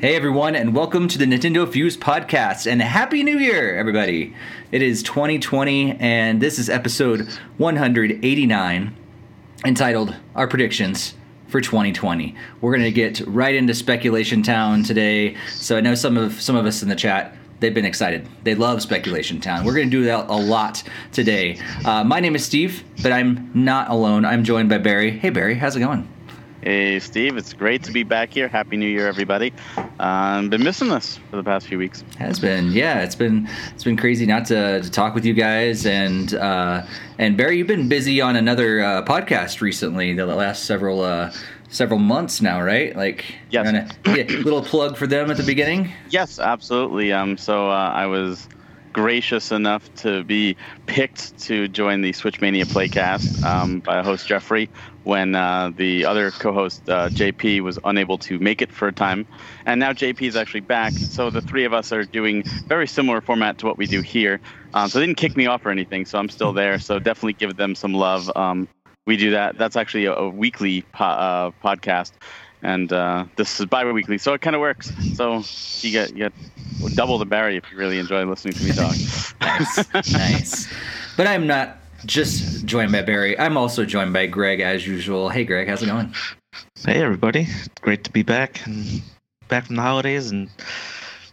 Hey everyone, and welcome to the Nintendo Fuse podcast, and Happy New Year, everybody! It is 2020, and this is episode 189, entitled "Our Predictions for 2020." We're gonna get right into speculation town today. So I know some of some of us in the chat they've been excited. They love Speculation Town. We're going to do that a lot today. Uh, my name is Steve, but I'm not alone. I'm joined by Barry. Hey, Barry, how's it going? Hey, Steve. It's great to be back here. Happy New Year, everybody. Um, been missing this for the past few weeks. Has been, yeah. It's been it's been crazy not to, to talk with you guys and uh, and Barry, you've been busy on another uh, podcast recently. The last several uh, several months now, right? Like, yes. Little plug for them at the beginning. Yes, absolutely. Um, so uh, I was gracious enough to be picked to join the Switchmania Playcast um, by host Jeffrey when uh, the other co-host uh, JP was unable to make it for a time, and now JP is actually back. So the three of us are doing very similar format to what we do here. Um, so they didn't kick me off or anything, so I'm still there. So definitely give them some love. Um, we do that. That's actually a, a weekly po- uh, podcast, and uh, this is bi-weekly, so it kind of works. So you get you get double the Barry if you really enjoy listening to me talk. nice, nice. But I'm not just joined by Barry. I'm also joined by Greg as usual. Hey, Greg, how's it going? Hey, everybody. Great to be back and back from the holidays and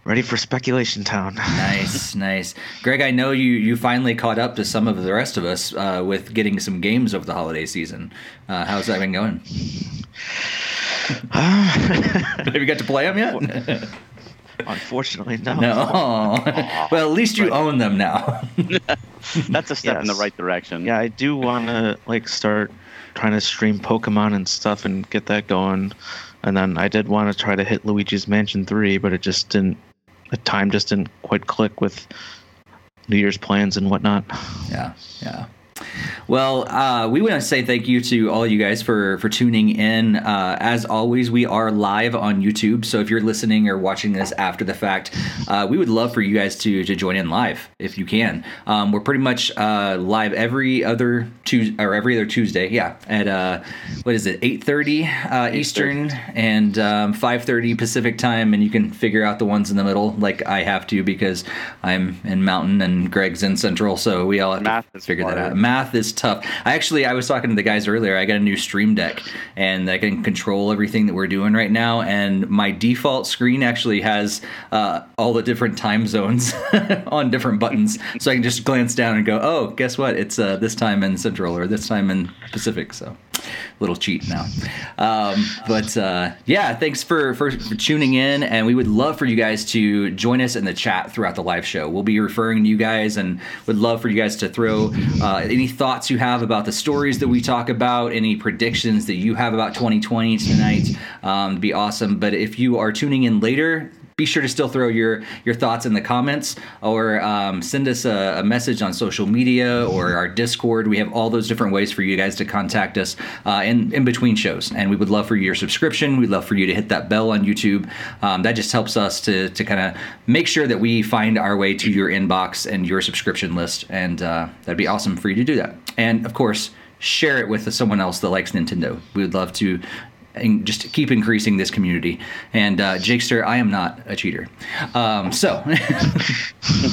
ready for speculation town. nice, nice. Greg, I know you you finally caught up to some of the rest of us uh, with getting some games over the holiday season. Uh, how's that been going? Have you got to play them yet? Unfortunately, no. No. well, at least you own them now. That's a step yes. in the right direction. Yeah, I do want to like start trying to stream Pokemon and stuff and get that going. And then I did want to try to hit Luigi's Mansion 3, but it just didn't the time just didn't quite click with New Year's plans and whatnot. Yeah, yeah. Well, uh, we want to say thank you to all you guys for for tuning in. Uh, as always, we are live on YouTube, so if you're listening or watching this after the fact, uh, we would love for you guys to to join in live if you can. Um, we're pretty much uh, live every other Tuesday or every other Tuesday, yeah, at uh, what is it, 8:30 uh, Eastern and um, 5:30 Pacific time, and you can figure out the ones in the middle, like I have to because I'm in Mountain and Greg's in Central, so we all have Math to figure that out. Math is tough. I actually I was talking to the guys earlier. I got a new Stream Deck, and I can control everything that we're doing right now. And my default screen actually has uh, all the different time zones on different buttons, so I can just glance down and go, "Oh, guess what? It's uh, this time in Central or this time in Pacific." So little cheat now. Um, but uh, yeah, thanks for, for, for tuning in, and we would love for you guys to join us in the chat throughout the live show. We'll be referring to you guys, and would love for you guys to throw uh, any thoughts you have about the stories that we talk about, any predictions that you have about 2020 tonight. Um, be awesome. But if you are tuning in later, be sure to still throw your your thoughts in the comments or um, send us a, a, message on social media or our Discord. We have all those different ways for you guys to contact us uh, in in between shows, and we would love for your subscription. We'd love for you to hit that bell on YouTube. Um, that just helps us to to kind of make sure that we find our way to your inbox and your subscription list, and uh, that'd be awesome for you to do that. And of course share it with someone else that likes Nintendo. We would love to and just keep increasing this community. And uh, Jakester, I am not a cheater. Um, so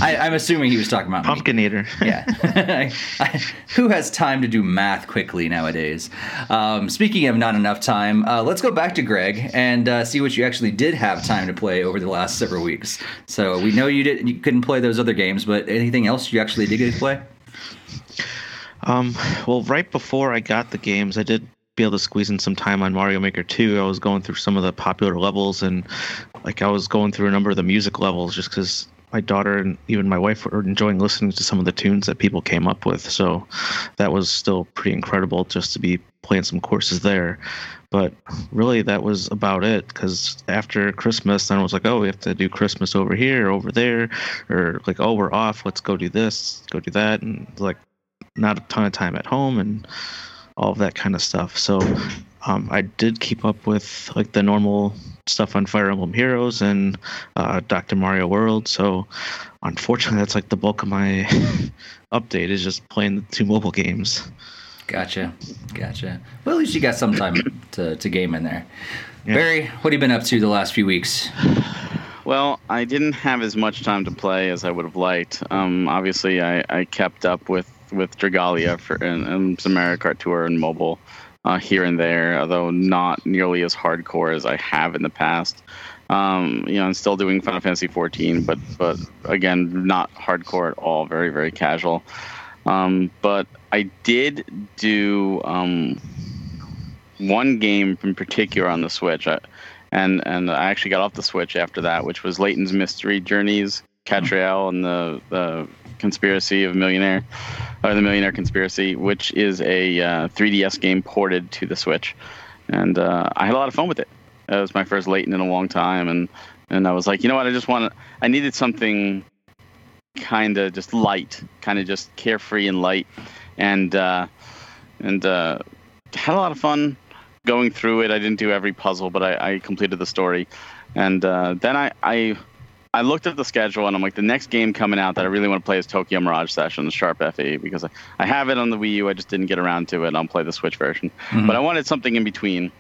I, am assuming he was talking about pumpkin me. eater. yeah. I, I, who has time to do math quickly nowadays? Um, speaking of not enough time, uh, let's go back to Greg and uh, see what you actually did have time to play over the last several weeks. So we know you didn't, you couldn't play those other games, but anything else you actually did get to play? Um, well, right before I got the games, I did be able to squeeze in some time on Mario Maker 2. I was going through some of the popular levels and like I was going through a number of the music levels just because my daughter and even my wife were enjoying listening to some of the tunes that people came up with. So that was still pretty incredible just to be playing some courses there. But really, that was about it because after Christmas, then I was like, oh, we have to do Christmas over here, over there, or like, oh, we're off. Let's go do this, go do that. And like, not a ton of time at home. And all of that kind of stuff. So um, I did keep up with like the normal stuff on Fire Emblem Heroes and uh, Dr. Mario World. So unfortunately, that's like the bulk of my update is just playing the two mobile games. Gotcha, gotcha. Well, at least you got some time to, to game in there. Yeah. Barry, what have you been up to the last few weeks? Well, I didn't have as much time to play as I would have liked. Um, obviously, I, I kept up with with Dragalia for and, and some Mario Kart Tour and mobile uh, here and there, although not nearly as hardcore as I have in the past. Um, you know, I'm still doing Final Fantasy 14, but but again, not hardcore at all. Very very casual. Um, but I did do um, one game in particular on the Switch, I, and and I actually got off the Switch after that, which was Layton's Mystery Journeys, Katrielle, and the the Conspiracy of Millionaire, or the Millionaire Conspiracy, which is a uh, 3DS game ported to the Switch, and uh, I had a lot of fun with it. It was my first Layton in a long time, and and I was like, you know what, I just want I needed something kind of just light, kind of just carefree and light, and uh, and uh, had a lot of fun going through it. I didn't do every puzzle, but I, I completed the story, and uh, then I, I I looked at the schedule and I'm like, the next game coming out that I really want to play is Tokyo Mirage Sessions Sharp FE because I, I have it on the Wii U. I just didn't get around to it. And I'll play the Switch version, mm-hmm. but I wanted something in between,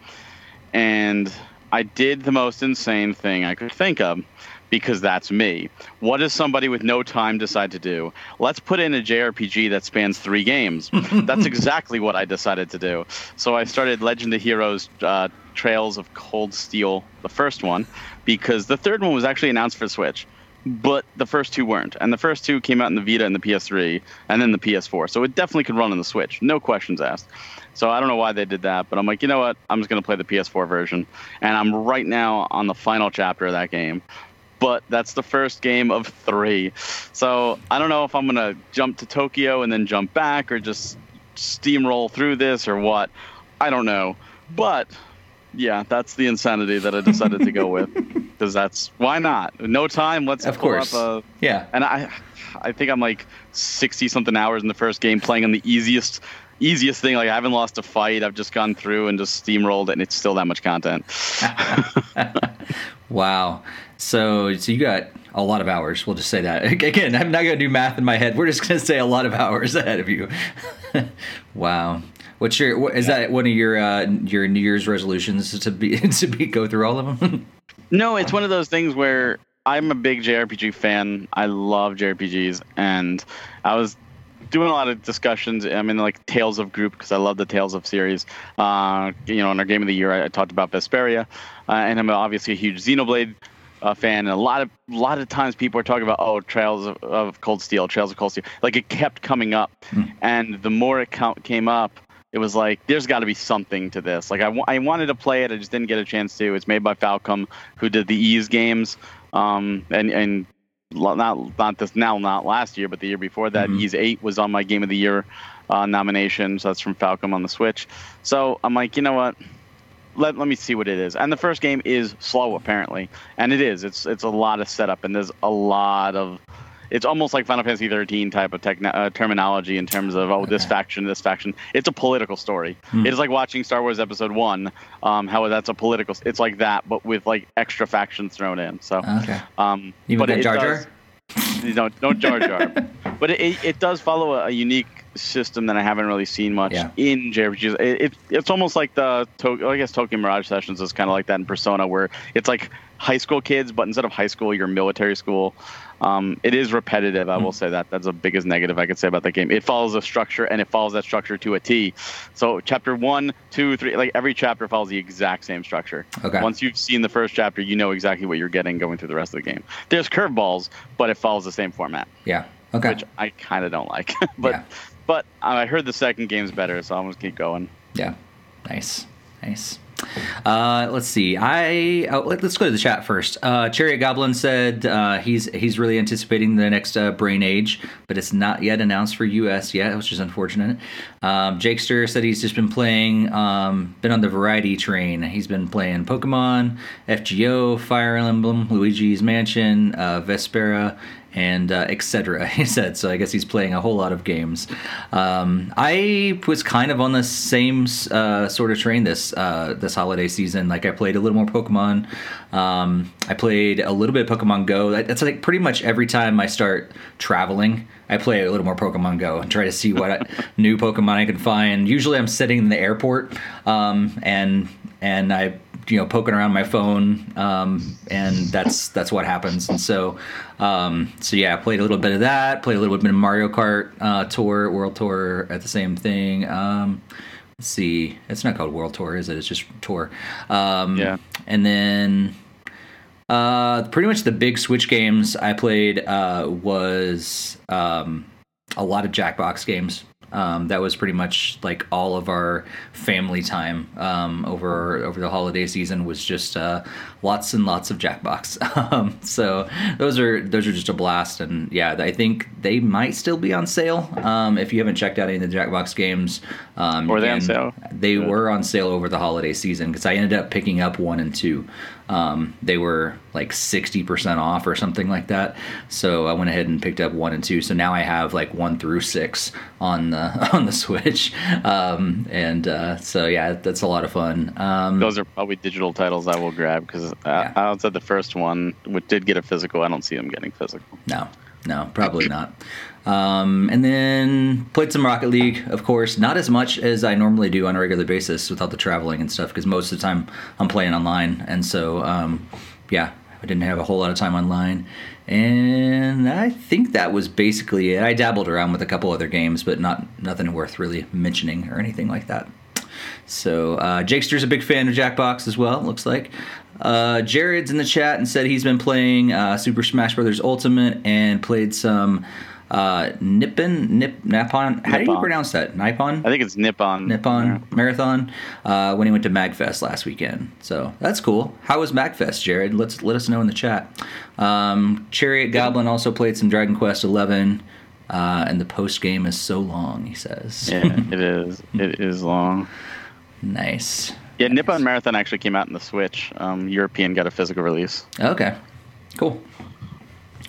and I did the most insane thing I could think of because that's me. What does somebody with no time decide to do? Let's put in a JRPG that spans three games. that's exactly what I decided to do. So I started Legend of Heroes uh, Trails of Cold Steel, the first one, because the third one was actually announced for Switch. But the first two weren't. And the first two came out in the Vita and the PS3, and then the PS4. So it definitely could run on the Switch. No questions asked. So I don't know why they did that, but I'm like, you know what? I'm just going to play the PS4 version. And I'm right now on the final chapter of that game but that's the first game of three. So I don't know if I'm gonna jump to Tokyo and then jump back, or just steamroll through this, or what. I don't know, but yeah, that's the insanity that I decided to go with because that's why not? No time. Let's of course. A, yeah, and I, I think I'm like sixty something hours in the first game playing on the easiest easiest thing. Like I haven't lost a fight. I've just gone through and just steamrolled, and it's still that much content. wow. So, so you got a lot of hours. We'll just say that. Again, I'm not going to do math in my head. We're just going to say a lot of hours ahead of you. wow. What's your what, is that one of your uh, your New Year's resolutions to be to be go through all of them? no, it's one of those things where I'm a big JRPG fan. I love JRPGs, and I was doing a lot of discussions. I'm in like Tales of group because I love the Tales of series. Uh, you know, in our game of the year, I, I talked about Vesperia, uh, and I'm obviously a huge Xenoblade uh, fan, and a lot of a lot of times people are talking about oh Trails of, of Cold Steel, Trails of Cold Steel. Like it kept coming up, mm. and the more it co- came up, it was like there's got to be something to this. Like I, w- I wanted to play it, I just didn't get a chance to. It's made by Falcom, who did the Ys games, um, and and not not this now not last year, but the year before that, mm-hmm. Ys Eight was on my Game of the Year uh, nomination. So that's from Falcom on the Switch. So I'm like, you know what? Let, let me see what it is. And the first game is slow apparently, and it is. It's it's a lot of setup, and there's a lot of. It's almost like Final Fantasy 13 type of techn- uh, terminology in terms of oh this faction, this faction. It's a political story. Hmm. It is like watching Star Wars Episode One. Um, how that's a political. It's like that, but with like extra factions thrown in. So okay. Um, Even but Jar Jar. Does, know, no Jar Jar, but it, it does follow a, a unique system that I haven't really seen much yeah. in JRPGs. It, it, it's almost like the I guess Tokyo Mirage Sessions is kind of like that in Persona, where it's like high school kids, but instead of high school, you're military school. Um, it is repetitive. I will mm. say that. That's the biggest negative I could say about that game. It follows a structure, and it follows that structure to a T. So chapter one, two, three, like every chapter follows the exact same structure. Okay. Once you've seen the first chapter, you know exactly what you're getting going through the rest of the game. There's curveballs, but it follows the same format. Yeah. Okay. Which I kind of don't like, but. Yeah but I heard the second game's better, so I'm gonna keep going. Yeah, nice, nice. Uh, let's see. I oh, let's go to the chat first. Uh, Chariot Goblin said uh, he's he's really anticipating the next uh, Brain Age, but it's not yet announced for US yet, which is unfortunate. Um, Jakester said he's just been playing, um, been on the variety train. He's been playing Pokemon, FGO, Fire Emblem, Luigi's Mansion, uh, Vesperia, and uh, etc. He said so. I guess he's playing a whole lot of games. Um, I was kind of on the same uh, sort of train this uh, this holiday season. Like I played a little more Pokemon. Um, I played a little bit of Pokemon Go. That's like pretty much every time I start traveling. I play a little more Pokemon Go and try to see what new Pokemon I can find. Usually, I'm sitting in the airport um, and and I you know poking around my phone um, and that's that's what happens and so um, so yeah I played a little bit of that played a little bit of Mario Kart uh, tour World Tour at the same thing um, let's see it's not called World Tour is it it's just tour um, Yeah. and then uh, pretty much the big Switch games I played uh, was um, a lot of Jackbox games. Um, that was pretty much like all of our family time um, over over the holiday season was just uh, lots and lots of Jackbox. um, so those are those are just a blast, and yeah, I think they might still be on sale. Um, if you haven't checked out any of the Jackbox games, um, Were they on sale? They Good. were on sale over the holiday season because I ended up picking up one and two. Um, they were like 60% off or something like that. So I went ahead and picked up one and two. So now I have like one through six on the on the Switch. Um, and uh, so yeah, that's a lot of fun. Um, Those are probably digital titles I will grab because uh, Yeah. outside the first one, which did get a physical, I don't see them getting physical. No, no, probably not. Um, and then played some Rocket League, of course. Not as much as I normally do on a regular basis without the traveling and stuff, because most of the time I'm playing online, and so um, yeah, I didn't have a whole lot of time online. And I think that was basically it. I dabbled around with a couple other games, but not nothing worth really mentioning or anything like that. So uh, Jakester's a big fan of Jackbox as well. Looks like uh, Jared's in the chat and said he's been playing uh, Super Smash Brothers Ultimate and played some uh, Nippon Nip Nippon. How do you pronounce that? Nippon. I think it's Nippon. Nippon Yeah. Marathon uh, when he went to Magfest last weekend. So that's cool. How was Magfest, Jared? Let's let us know in the chat. Um, Chariot Goblin also played some Dragon Quest Eleven, uh, and the post game is so long. He says. Yeah, it is. It is long. nice. Yeah, Nippon Marathon actually came out in the Switch. Um, European got a physical release. Okay. Cool.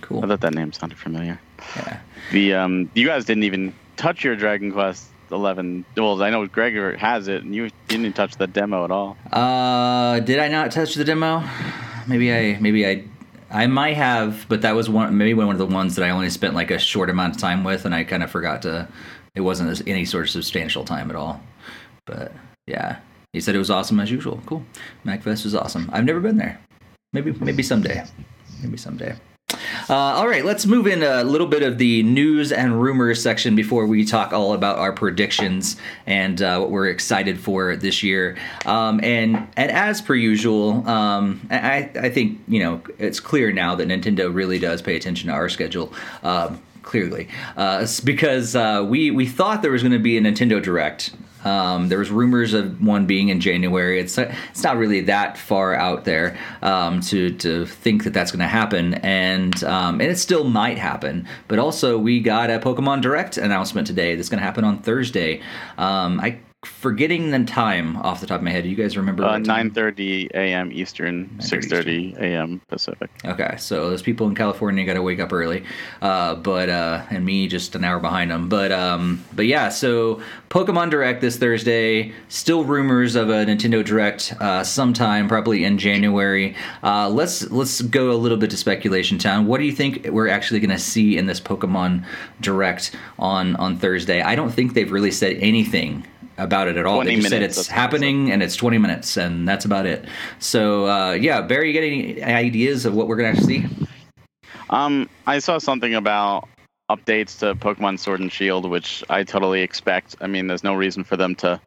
Cool. I thought that name sounded familiar. Yeah. The um, you guys didn't even touch your Dragon Quest Eleven. Well, I know Gregor has it, and you didn't even touch the demo at all. Uh, did I not touch the demo? Maybe I, maybe I, I might have, but that was one, maybe one of the ones that I only spent like a short amount of time with, and I kind of forgot to. It wasn't any sort of substantial time at all. But yeah, he said it was awesome as usual. Cool. Magfest was awesome. I've never been there. Maybe, maybe someday. Maybe someday. Uh, all right, let's move in a little bit of the news and rumors section before we talk all about our predictions and uh, what we're excited for this year. Um, and and as per usual, um, I I think you know it's clear now that Nintendo really does pay attention to our schedule. Um, clearly, uh, because uh, we we thought there was going to be a Nintendo Direct um, there was rumors of one being in January. It's it's not really that far out there um, to to think that that's going to happen, and um, and it still might happen. But also, we got a Pokemon Direct announcement today that's going to happen on Thursday. Um, I forgetting the time off the top of my head. Do you guys remember? Uh, what 9:30 a.m. Eastern, 6:30 a.m. Pacific. Okay, so those people in California got to wake up early, uh, but uh, and me just an hour behind them. But um, but yeah, so Pokemon Direct this Thursday. Still rumors of a Nintendo Direct uh, sometime, probably in January. Uh, let's let's go a little bit to speculation town. What do you think we're actually going to see in this Pokemon Direct on on Thursday? I don't think they've really said anything about it at all. They just said it's that's what they said. happening and it's 20 minutes and that's about it. So uh, yeah, Barry, you got any ideas of what we're gonna actually see? Um, I saw something about updates to Pokemon Sword and Shield, which I totally expect. I mean, there's no reason for them to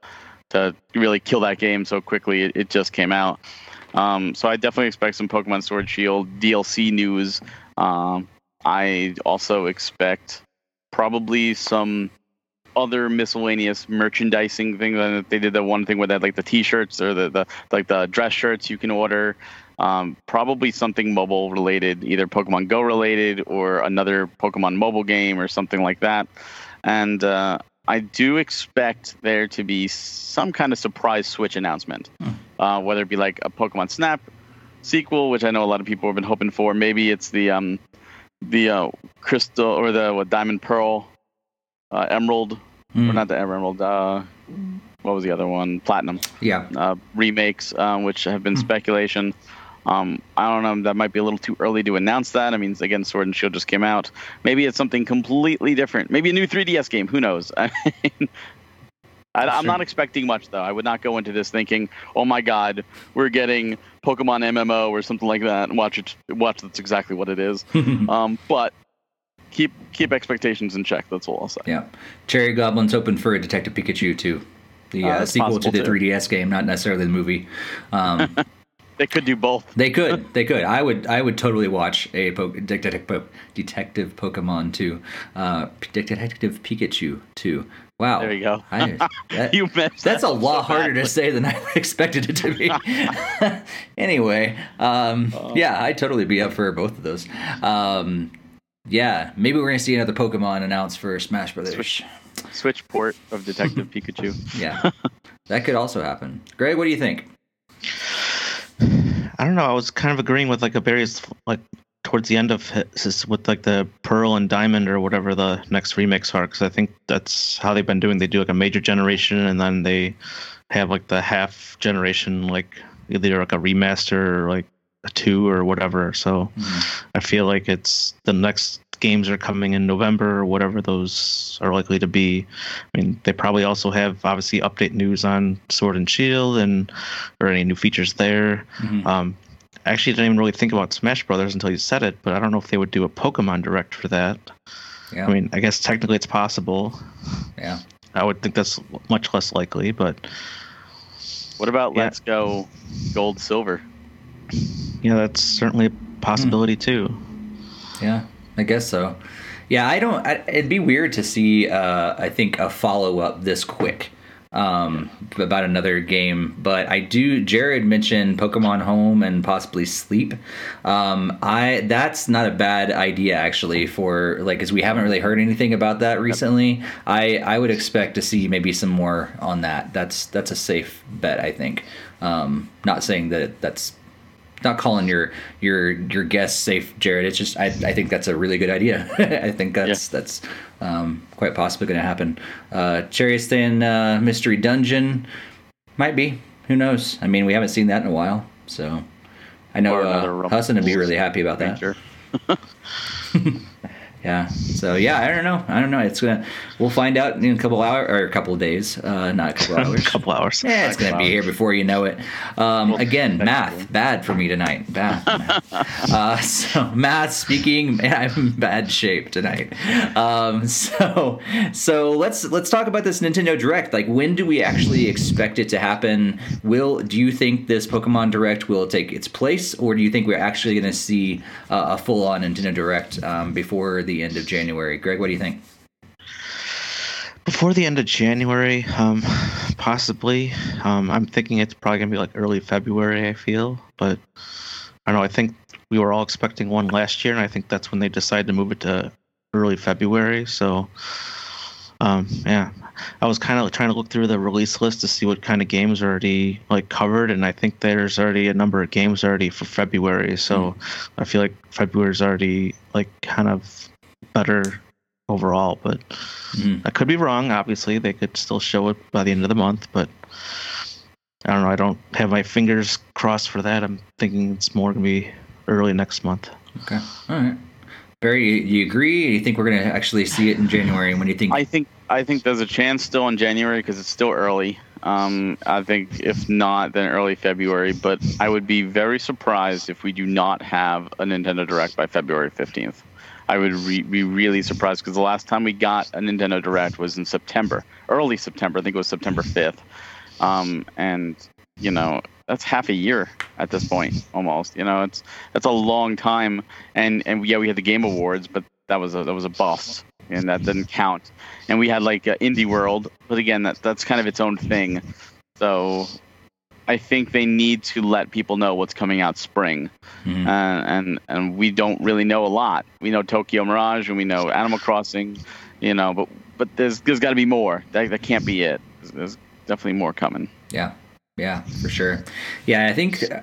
to really kill that game so quickly. It, it just came out. Um, so I definitely expect some Pokemon Sword Shield DLC news. Um, I also expect probably some other miscellaneous merchandising things. Uh, They did the one thing where they had like the T-shirts or the, the like the dress shirts you can order. Um, probably something mobile related, either Pokemon Go related or another Pokemon mobile game or something like that. And uh, I do expect there to be some kind of surprise Switch announcement, uh, whether it be like a Pokemon Snap sequel, which I know a lot of people have been hoping for. Maybe it's the um, the uh, crystal or the what diamond pearl, uh, emerald, Mm, or not the emerald. Uh, what was the other one? Platinum yeah. uh, remakes, um, which have been Hmm. speculation. Um, I don't know. That might be a little too early to announce that. I mean, again, Sword and Shield just came out. Maybe it's something completely different. Maybe a new 3DS game. Who knows? I mean, I, I'm not expecting much though. I would not go into this thinking, "Oh my God, we're getting Pokemon MMO or something like that." And watch it. Watch that's exactly what it is. Um, but keep keep expectations in check. That's all I'll say. yeah. Cherry Goblin's open for a Detective Pikachu too. The Uh, uh, sequel to the too. 3DS game, not necessarily the movie. Um, They could do both. They could. They could. I would. I would totally watch a po- detective, po- detective Pokemon too. Uh, Detective Pikachu too. Wow. There you go. I, that- You messed that's that a lot so harder to say than I expected it to be. anyway, um, Uh. yeah, I'd totally be up for both of those. Um, yeah, maybe we're gonna see another Pokemon announced for Smash Brothers. Switch. Switch port of Detective Pikachu. Yeah, that could also happen. Greg, what do you think? I don't know. I was kind of agreeing with like a various like towards the end of his, with like the Pearl and Diamond or whatever the next remix are because I think that's how they've been doing. They do like a major generation and then they have like the half generation like either like a remaster or like a two or whatever. So I feel like it's the next games are coming in November or whatever those are likely to be. I mean, they probably also have obviously update news on Sword and Shield and or any new features there. Mhm. Um, I actually didn't even really think about Smash Brothers until you said it, but I don't know if they would do a Pokemon Direct for that. Yeah, I mean, I guess technically it's possible. yeah. I would think that's much less likely, but What about Yeah. Let's Go Gold Silver? Yeah, that's certainly a possibility Hmm. too. Yeah, I guess so. Yeah, I don't. I, it'd be weird to see. Uh, I think a follow up this quick um, about another game, but I do. Jared mentioned Pokemon Home and possibly Sleep. Um, I that's not a bad idea actually for like, because we haven't really heard anything about that recently. I I would expect to see maybe some more on that. That's that's a safe bet, I think. Um, not saying that that's not calling your your your guests safe, Jared. It's just I, I think that's a really good idea. I think that's that's um, quite possibly going to happen. Uh, Chariot uh, Mystery Dungeon might be. Who knows? I mean, we haven't seen that in a while, so I know uh, Hudson would be really happy about that. Yeah. So yeah, I don't know. I don't know. It's gonna. We'll find out in a couple hours or a couple of days. Uh, not a couple a hours. couple hours. Yeah, it's gonna be here before you know it. Um, again, math bad for me tonight. Bad. math. uh, so math speaking, I'm in bad shape tonight. Um, so so let's let's talk about this Nintendo Direct. Like, when do we actually expect it to happen? Will do you think this Pokemon Direct will take its place, or do you think we're actually gonna see uh, a full on Nintendo Direct um, before the end of January? Greg, what do you think? Before the end of January, um, possibly. Um, I'm thinking it's probably gonna be like early February. I feel, but I don't know. I think we were all expecting one last year, and I think that's when they decided to move it to early February. So, um, yeah, I was kind of trying to look through the release list to see what kind of games are already like covered, and I think there's already a number of games already for February. So, I feel like February's already like kind of better overall, but. Mhm. I could be wrong. Obviously, they could still show it by the end of the month, but I don't know. I don't have my fingers crossed for that. I'm thinking it's more gonna be early next month. Okay. All right. Barry, you, you agree? You think we're going to actually see it in January? And when do you think? I think I think there's a chance still in January because it's still early. Um, I think if not, then early February. But I would be very surprised if we do not have a Nintendo Direct by February 15th. I would re- be really surprised because the last time we got a Nintendo Direct was in September, early September. I think it was September 5th. Um, and you know that's half a year at this point almost. You know it's that's a long time. And and yeah, we had the Game Awards, but that was a that was a bust, and that didn't count. And we had like uh, Indie World, but again, that that's kind of its own thing. So I think they need to let people know what's coming out spring, Mhm. uh, and and we don't really know a lot. We know Tokyo Mirage and we know Animal Crossing, you know, but but there's there's got to be more. That that can't be it. There's, there's definitely more coming. Yeah. Yeah, for sure. Yeah, I think uh,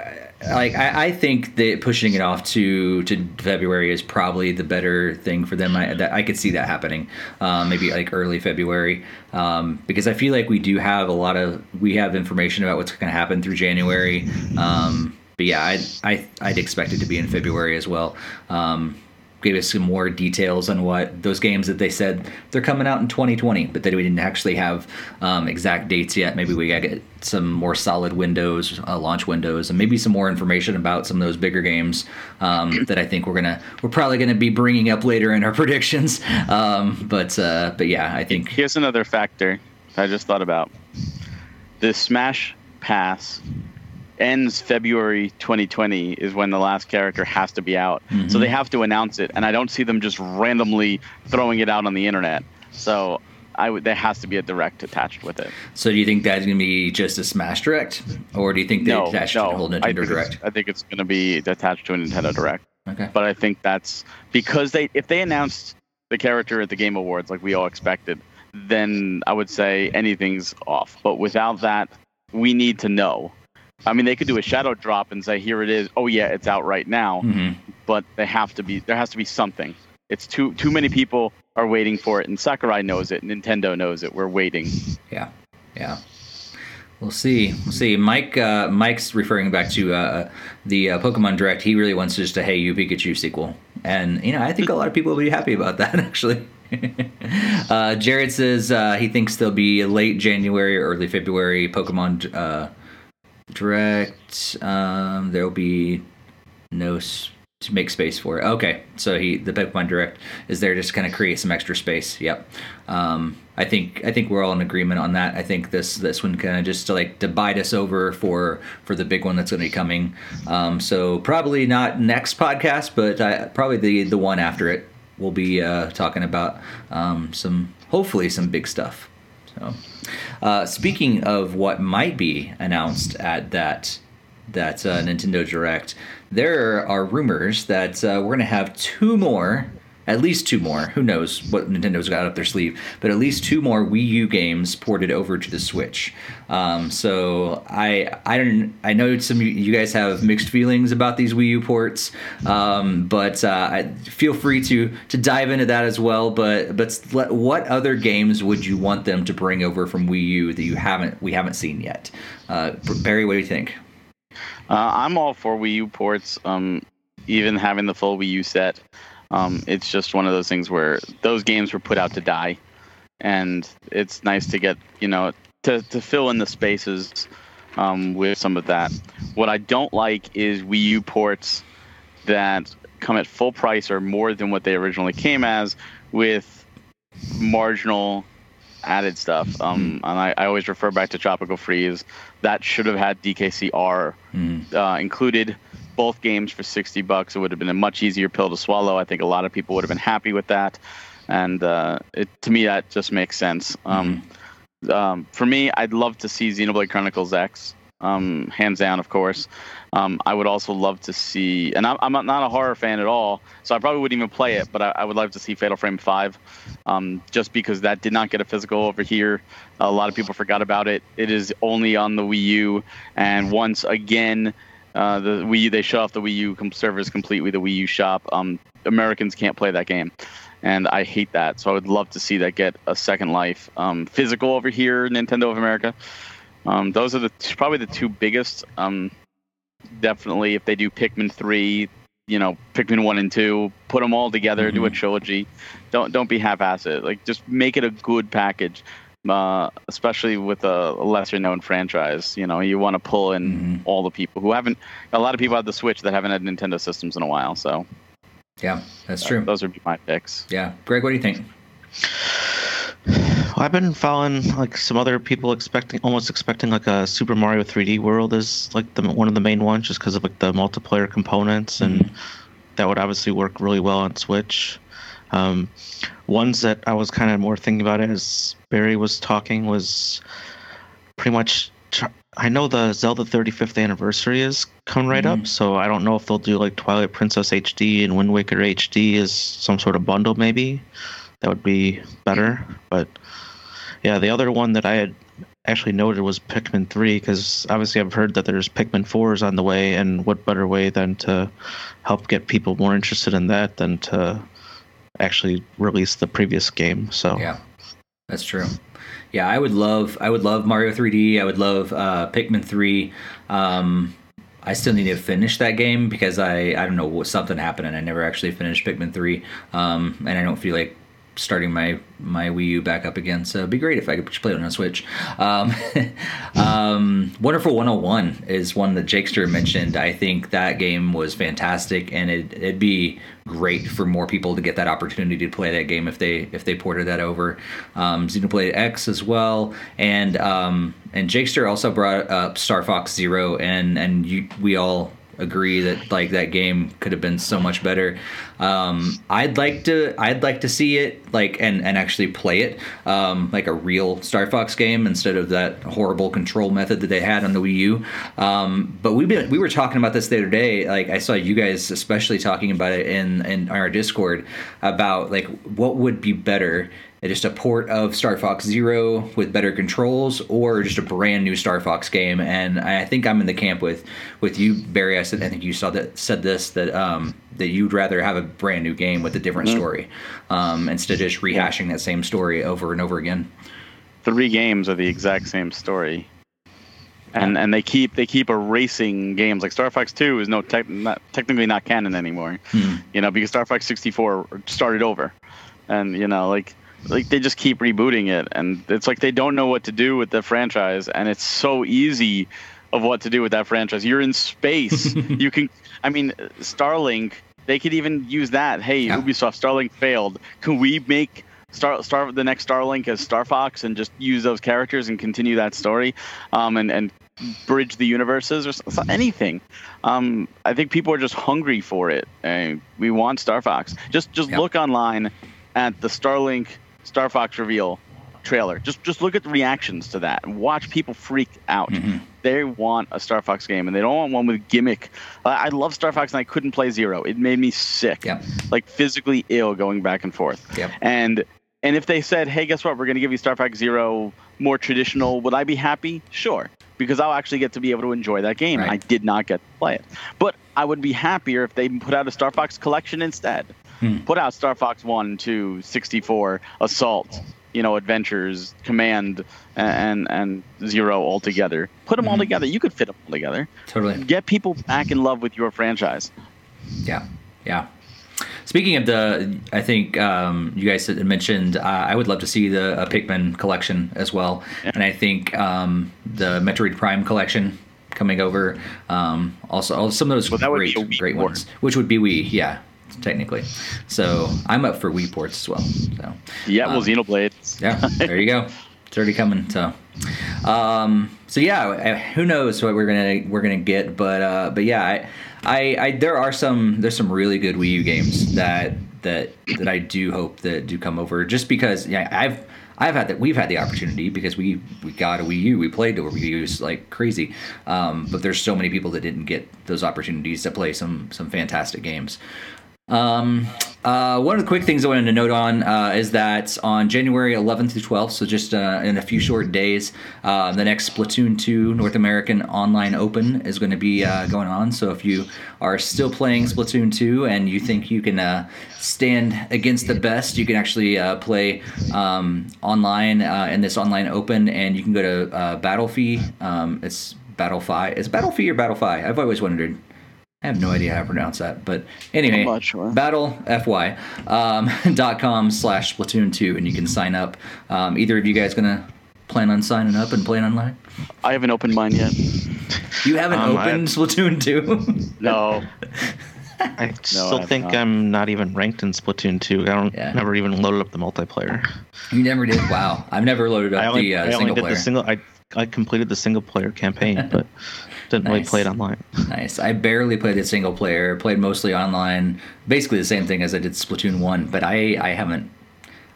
like I, I, think that pushing it off to to February is probably the better thing for them. I that, I could see that happening, um, maybe like early February, um, because I feel like we do have a lot of we have information about what's going to happen through January. Um, but yeah, I I I'd expect it to be in February as well. Um, gave us some more details on what those games that they said they're coming out in 2020, but that we didn't actually have um, exact dates yet. Maybe we got to get some more solid windows, uh, launch windows, and maybe some more information about some of those bigger games um, that I think we're gonna we're probably gonna be bringing up later in our predictions. Um, but uh, but yeah, I think here's another factor I just thought about: the Smash Pass ends February 2020 is when the last character has to be out. Mm-hmm. So they have to announce it, and I don't see them just randomly throwing it out on the internet. So I would there has to be a direct attached with it. So do you think that's going to be just a Smash Direct, or do you think they no, attached no, to a whole Nintendo I Direct? I think it's going to be attached to a Nintendo Direct. Okay. But I think that's because they if they announced the character at the Game Awards like we all expected, then I would say anything's off. But without that, we need to know. I mean, they could do a shadow drop and say, "Here it is." Oh yeah, it's out right now. Mm-hmm. But they have to be. There has to be something. It's too too many people are waiting for it, and Sakurai knows it. Nintendo knows it. We're waiting. Yeah, yeah. We'll see. We'll see. Mike. Uh, Mike's referring back to uh, the uh, Pokemon Direct. He really wants just a Hey You Pikachu sequel, and you know I think a lot of people will be happy about that actually. uh, Jared says uh, he thinks there'll be late January or early February Pokemon uh, direct. Um, there will be no s- to make space for it. Okay, so he the Pokemon Direct is there just kind of create some extra space. Yep. Um, I think I think we're all in agreement on that. I think this this one kind of just to like to bide us over for for the big one that's going to be coming. Um, so probably not next podcast, but I, probably the the one after it. We'll be uh, talking about um, some hopefully some big stuff. So. Uh, speaking of what might be announced at that that uh, Nintendo Direct, there are rumors that uh, we're going to have two more at least two more. Who knows what Nintendo's got up their sleeve? But at least two more Wii U games ported over to the Switch. Um, so I I don't I know some you guys have mixed feelings about these Wii U ports, um, but uh, feel free to to dive into that as well. But but what other games would you want them to bring over from Wii U that you haven't we haven't seen yet? Uh, Barry, what do you think? Uh, I'm all for Wii U ports. Um, even having the full Wii U set. Um, it's just one of those things where those games were put out to die, and it's nice to get you know to to fill in the spaces um, with some of that. What I don't like is Wii U ports that come at full price or more than what they originally came as with marginal added stuff. Um, and I, I, always refer back to Tropical Freeze. That should have had DKCR mm. uh, included both games for 60 bucks. It would have been a much easier pill to swallow. I think a lot of people would have been happy with that. And uh, it, to me, that just makes sense. Um, mm-hmm. Um, for me, I'd love to see Xenoblade Chronicles X, um, hands down, of course. Um, I would also love to see, and I'm, I'm, not a horror fan at all, so I probably wouldn't even play it, but I, I would love to see Fatal Frame 5, um, just because that did not get a physical over here. A lot of people forgot about it. It is only on the Wii U, and once again, uh, the Wii U, they shut off the Wii U servers completely. The Wii U shop. Um, Americans can't play that game, and I hate that. So I would love to see that get a second life. Um, physical over here, Nintendo of America. Um, those are the t- probably the two biggest. Um, definitely, if they do Pikmin three, you know, Pikmin one and two, put them all together, mm-hmm. do a mm-hmm. trilogy. Don't don't be half-assed. Like just make it a good package uh, especially with a lesser known franchise. You know, you want to pull in mm-hmm. all the people who haven't. A lot of people have the Switch that haven't had Nintendo systems in a while. So, yeah, that's true. Uh, those would be my picks. Yeah, Greg, what do you think? Well, I've been following like some other people expecting, almost expecting like a Super Mario 3D World is like the one of the main ones, just because of like the multiplayer components, and mm-hmm. that would obviously work really well on Switch. Um, ones that I was kind of more thinking about as Barry was talking was pretty much. I know the Zelda 35th anniversary is coming right mm-hmm. up, so I don't know if they'll do like Twilight Princess HD and Wind Waker HD as some sort of bundle, maybe. That would be better. But Yeah, the other one that I had actually noted was Pikmin 3 because obviously I've heard that there's Pikmin 4s on the way, and what better way than to help get people more interested in that than to actually released the previous game. So yeah, that's true. Yeah, I would love I would love Mario 3D. I would love uh, Pikmin 3. Um, I still need to finish that game because I I don't know what something happened and I never actually finished Pikmin 3. Um, and I don't feel like starting my my Wii U back up again. So it'd be great if I could play it on a Switch. Um, um, Wonderful 101 is one that Jakester mentioned. I think that game was fantastic, and it, it'd be great for more people to get that opportunity to play that game if they if they ported that over. Um, Xenoblade X as well, and um, and Jakester also brought up Star Fox Zero, and and you, we all agree that like that game could have been so much better. Um, I'd like to I'd like to see it like and and actually play it um, like a real Star Fox game instead of that horrible control method that they had on the Wii U. Um, but we've been we were talking about this the other day. Like I saw you guys especially talking about it in in our Discord about like what would be better just a port of Star Fox Zero with better controls, or just a brand new Star Fox game. And I think I'm in the camp with with you, Barry. I said I think you saw that said this that um, that you'd rather have a brand new game with a different mm-hmm. story um, instead of just rehashing that same story over and over again. Three games are the exact same story. And, and they keep they keep erasing games like Star Fox Two is no tech, not, technically not canon anymore, hmm. you know because Star Fox 64 started over, and you know like like they just keep rebooting it and it's like they don't know what to do with the franchise and it's so easy of what to do with that franchise you're in space you can i mean starlink they could even use that hey yeah. ubisoft starlink failed can we make Star, Star the next Starlink as Star Fox and just use those characters and continue that story, um, and and bridge the universes or anything. Um, I think people are just hungry for it. We want Star Fox. Just just yep. look online at the Starlink Star Fox reveal trailer. Just just look at the reactions to that and watch people freak out. Mm-hmm. They want a Star Fox game and they don't want one with gimmick. I love Star Fox and I couldn't play Zero. It made me sick, yep. like physically ill going back and forth. Yep. And and if they said, hey, guess what? We're going to give you Star Fox Zero more traditional, would I be happy? Sure, because I'll actually get to be able to enjoy that game. Right. I did not get to play it, but I would be happier if they put out a Star Fox collection instead. Hmm. Put out Star Fox 1, 2, 64, Assault, you know, Adventures, Command, and and Zero all together. Put them mm-hmm. all together. You could fit them all together. Totally. Get people back in love with your franchise. Yeah. Yeah. Speaking of the, I think um, you guys had mentioned uh, I would love to see the uh, Pikmin collection as well, yeah. and I think um, the Metroid Prime collection coming over. Um, also, some of those well, great, great ones, which would be we, yeah, technically. So I'm up for Wii ports as well. So yeah, well, um, Xenoblade. yeah, there you go. It's already coming. So, um, so yeah, who knows what we're gonna we're gonna get, but uh, but yeah, I, I, I there are some there's some really good Wii U games that that that I do hope that do come over, just because yeah, I've. I've had that. We've had the opportunity because we we got a Wii U. We played the Wii U's like crazy, um, but there's so many people that didn't get those opportunities to play some some fantastic games. Um, uh, one of the quick things I wanted to note on uh, is that on January 11th through 12th, so just uh, in a few short days, uh, the next Splatoon 2 North American Online Open is going to be uh, going on. So if you are still playing Splatoon 2 and you think you can uh, stand against the best, you can actually play um, online in this online open, and you can go to uh, Battlefy. Um, it's Battle Fi. Is Battlefy or Battle Fi? I've always wondered. I have no idea how to pronounce that, but anyway, sure. battle fy um, dot com slash splatoon two, and you can sign up. Um, either of you guys gonna plan on signing up and playing online? I haven't opened mine yet. You haven't um, opened Splatoon two? no. I still no, think not. I'm not even ranked in Splatoon 2. I don't yeah. never even loaded up the multiplayer. You never did? Wow. I've never loaded up only, the uh, single player. The single, I, I completed the single player campaign, but didn't nice. really play it online. nice. I barely played it single player. Played mostly online. Basically the same thing as I did Splatoon one, but I I haven't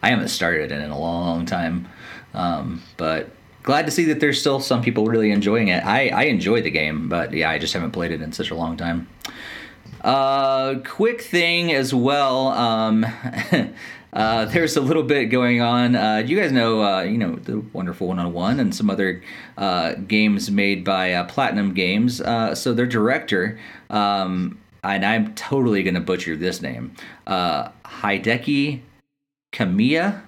I haven't started it in a long time. Um, but glad to see that there's still some people really enjoying it. I I enjoy the game, but yeah, I just haven't played it in such a long time. Uh, quick thing as well. Um, uh, there's a little bit going on. Uh, you guys know, uh, you know, the wonderful 101 and some other uh, games made by uh, Platinum Games. So their director, um, and I'm totally going to butcher this name, Hideki Kamiya,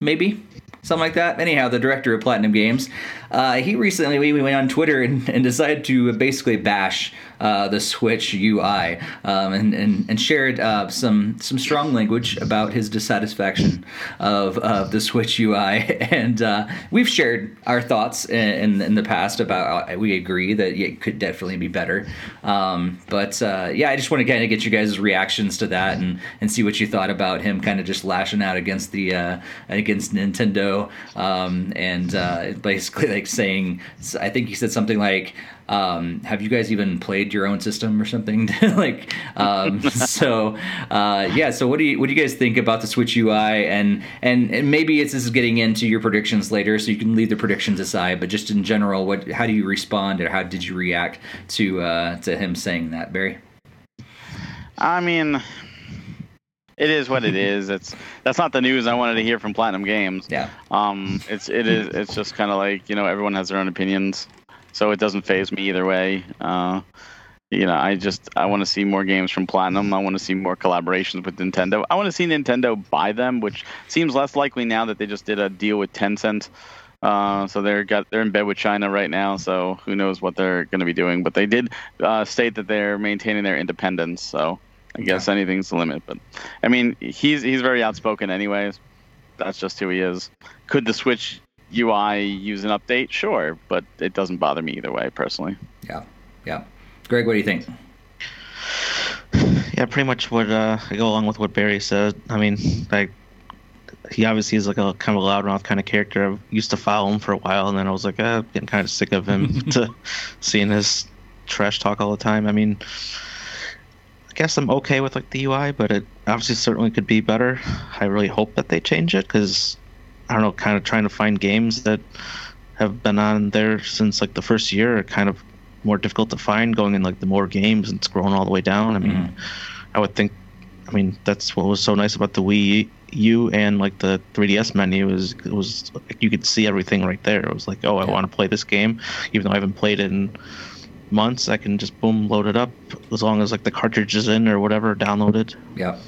maybe something like that. Anyhow, the director of Platinum Games, uh, he recently we went on Twitter and, and decided to basically bash uh, the Switch UI um, and, and, and shared uh, some some strong language about his dissatisfaction of, of the Switch UI. And uh, we've shared our thoughts in, in the past about uh, we agree that it could definitely be better. Um, but uh, yeah, I just want to kind of get you guys' reactions to that and, and see what you thought about him kind of just lashing out against the against Nintendo um, and basically like saying I think he said something like um, have you guys even played your own system or something? like, um, so uh, yeah. So what do you what do you guys think about the Switch UI? And and, and maybe it's this is getting into your predictions later, so you can leave the predictions aside. But just in general, what how do you respond or how did you react to uh, to him saying that, Barry? I mean, it is what it is. It's that's not the news I wanted to hear from Platinum Games. Yeah. Um. It's it is. It's just kind of like you know everyone has their own opinions so it doesn't faze me either way. Uh, you know, I just I want to see more games from Platinum. I want to see more collaborations with Nintendo. I want to see Nintendo buy them, which seems less likely now that they just did a deal with Tencent. Uh, so they're got they're in bed with China right now. So who knows what they're going to be doing? But they did uh, state that they're maintaining their independence. So I guess yeah. anything's the limit. But I mean, he's he's very outspoken, anyways. That's just who he is. Could the Switch UI use an update, sure, but it doesn't bother me either way, personally. Yeah, yeah. Greg, what do you think? Yeah, pretty much what uh, I go along with what Barry said. I mean, like he obviously is like a kind of a loudmouth kind of character. I used to follow him for a while, and then I was like, eh, getting kind of sick of him to seeing his trash talk all the time. I mean, I guess I'm okay with like the UI, but it obviously certainly could be better. I really hope that they change it because I don't know, kind of trying to find games that have been on there since like the first year are kind of more difficult to find going in like the more games and scrolling all the way down. I mean, mm. I would think, I mean, that's what was so nice about the Wii U and like the 3DS menu is it was like you could see everything right there. It was like, oh, I yeah. want to play this game, even though I haven't played it in months. I can just boom load it up as long as like the cartridge is in or whatever downloaded. Yeah.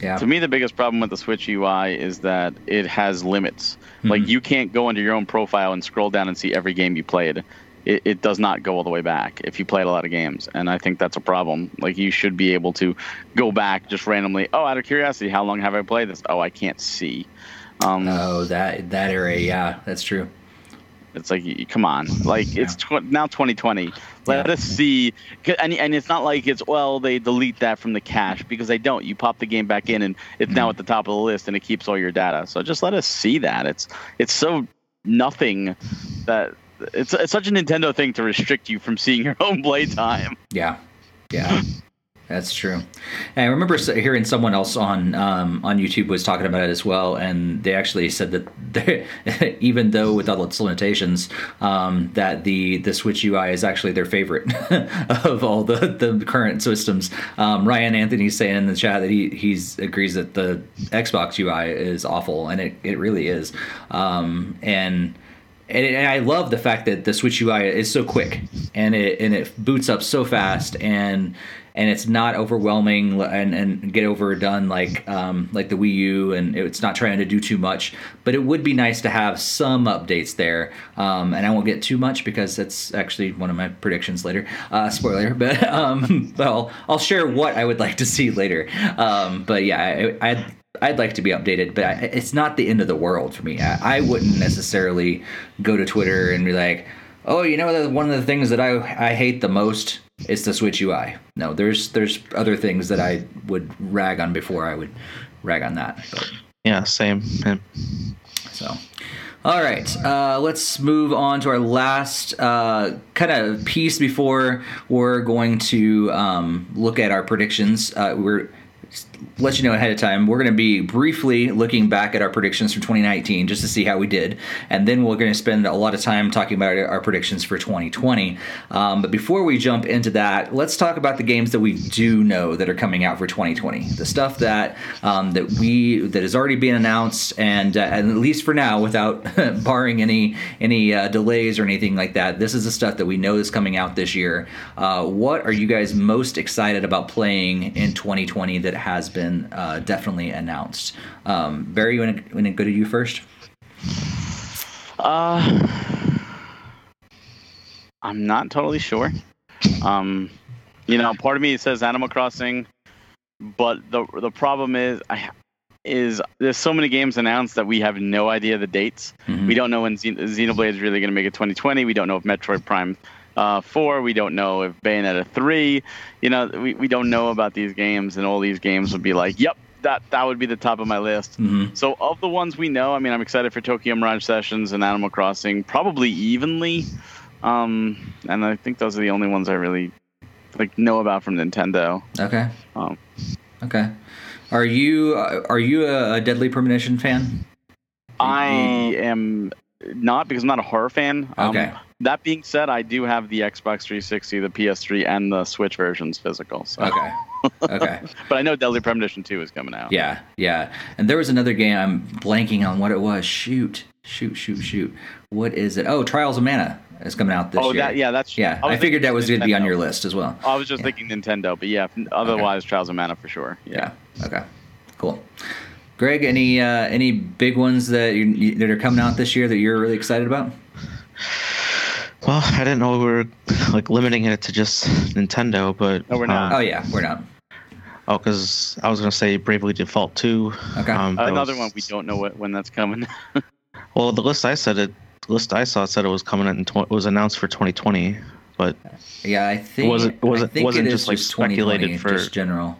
Yeah. To me, the biggest problem with the Switch UI is that it has limits. Mm-hmm. Like you can't go into your own profile and scroll down and see every game you played. It, it does not go all the way back if you played a lot of games, and I think that's a problem. Like you should be able to go back just randomly. Oh, out of curiosity, how long have I played this? Oh, I can't see. Um, oh, that that area, yeah, that's true. It's like, come on, like yeah. it's tw- now 2020. Let yeah. us see, and, and it's not like it's well they delete that from the cache because they don't. You pop the game back in and it's mm-hmm. now at the top of the list and it keeps all your data. So just let us see that. It's it's so nothing that it's it's such a Nintendo thing to restrict you from seeing your own play time. Yeah, yeah. That's true. And I remember hearing someone else on um, on YouTube was talking about it as well, and they actually said that even though with all its limitations, um, that the the Switch UI is actually their favorite of all the, the current systems. Um, Ryan Anthony saying in the chat that he he's agrees that the Xbox UI is awful, and it, it really is. Um, and and, I love the fact that the Switch UI is so quick and it and it boots up so fast and and it's not overwhelming and, and get overdone like um, like the Wii U, and it's not trying to do too much. But it would be nice to have some updates there, um, and I won't get too much because that's actually one of my predictions later. Uh, spoiler, but um, I'll, I'll share what I would like to see later. Um, but yeah, I, I'd I'd like to be updated, but it's not the end of the world for me. I, I wouldn't necessarily go to Twitter and be like, "Oh, you know, one of the things that I I hate the most it's the Switch UI. No, there's there's other things that I would rag on before I would rag on that. But. Yeah, same. So, all right, uh, let's move on to our last uh, kind of piece before we're going to um, look at our predictions. Uh, we're let you know ahead of time, we're going to be briefly looking back at our predictions for 2019 just to see how we did, and then we're going to spend a lot of time talking about our predictions for 2020. Um, but before we jump into that, let's talk about the games that we do know that are coming out for 2020. The stuff that um, that we that is already being announced, and, uh, and at least for now, without barring any any uh, delays or anything like that, this is the stuff that we know is coming out this year. Uh, what are you guys most excited about playing in 2020 that has been uh, definitely announced? Um, Barry, you want to go to you first? Uh, I'm not totally sure. Um, you know, part of me says Animal Crossing, but the the problem is I is there's so many games announced that we have no idea the dates. Mm-hmm. We don't know when Xen- Xenoblade is really going to make it 2020. We don't know if Metroid Prime uh, 4. We don't know if Bayonetta 3. You know, we, we don't know about these games, and all these games would be like, yep, that that would be the top of my list. Mm-hmm. So of the ones we know, I mean, I'm excited for Tokyo Mirage Sessions and Animal Crossing, probably evenly. Um, and I think those are the only ones I really like know about from Nintendo. Okay. Um, okay. Are you are you a Deadly Premonition fan? I am not because I'm not a horror fan. Um, okay. That being said, I do have the Xbox 360, the PS3, and the Switch versions physical. So. Okay. Okay. but I know Deadly Premonition 2 is coming out. Yeah, yeah. And there was another game I'm blanking on what it was. Shoot, shoot, shoot, shoot. What is it? Oh, Trials of Mana is coming out this oh, year. That, yeah, that's yeah. I, I figured that was going to be on your list as well. I was just yeah. thinking Nintendo, but yeah. Otherwise, okay. Trials of Mana for sure. Yeah. yeah. Okay. Cool. Greg, any uh, any big ones that you, that are coming out this year that you're really excited about? Well, I didn't know we were like limiting it to just Nintendo, but no, we're not. Um, oh yeah, we're not. Oh, because I was gonna say Bravely Default 2. Okay. Um, Another was, one we don't know what, when that's coming. well, the list I said it, list I saw said it was coming in. Tw- it was announced for 2020, but yeah, I think was it was it wasn't it just like speculated for just general.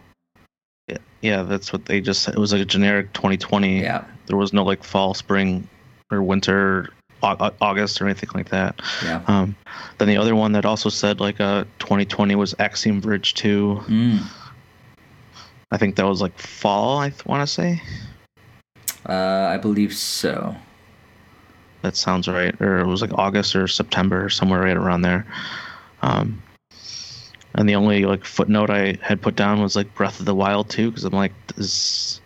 Yeah, yeah, that's what they just. It was like a generic 2020. Yeah. There was no like fall, spring, or winter August or anything like that. Yeah. Um, then the other one that also said like uh 2020 was Axiom Verge 2. Mm. I think that was like fall. I th- want to say. Uh, I believe so. That sounds right. Or it was like August or September, somewhere right around there. Um, and the only like footnote I had put down was like Breath of the Wild 2 because I'm like, this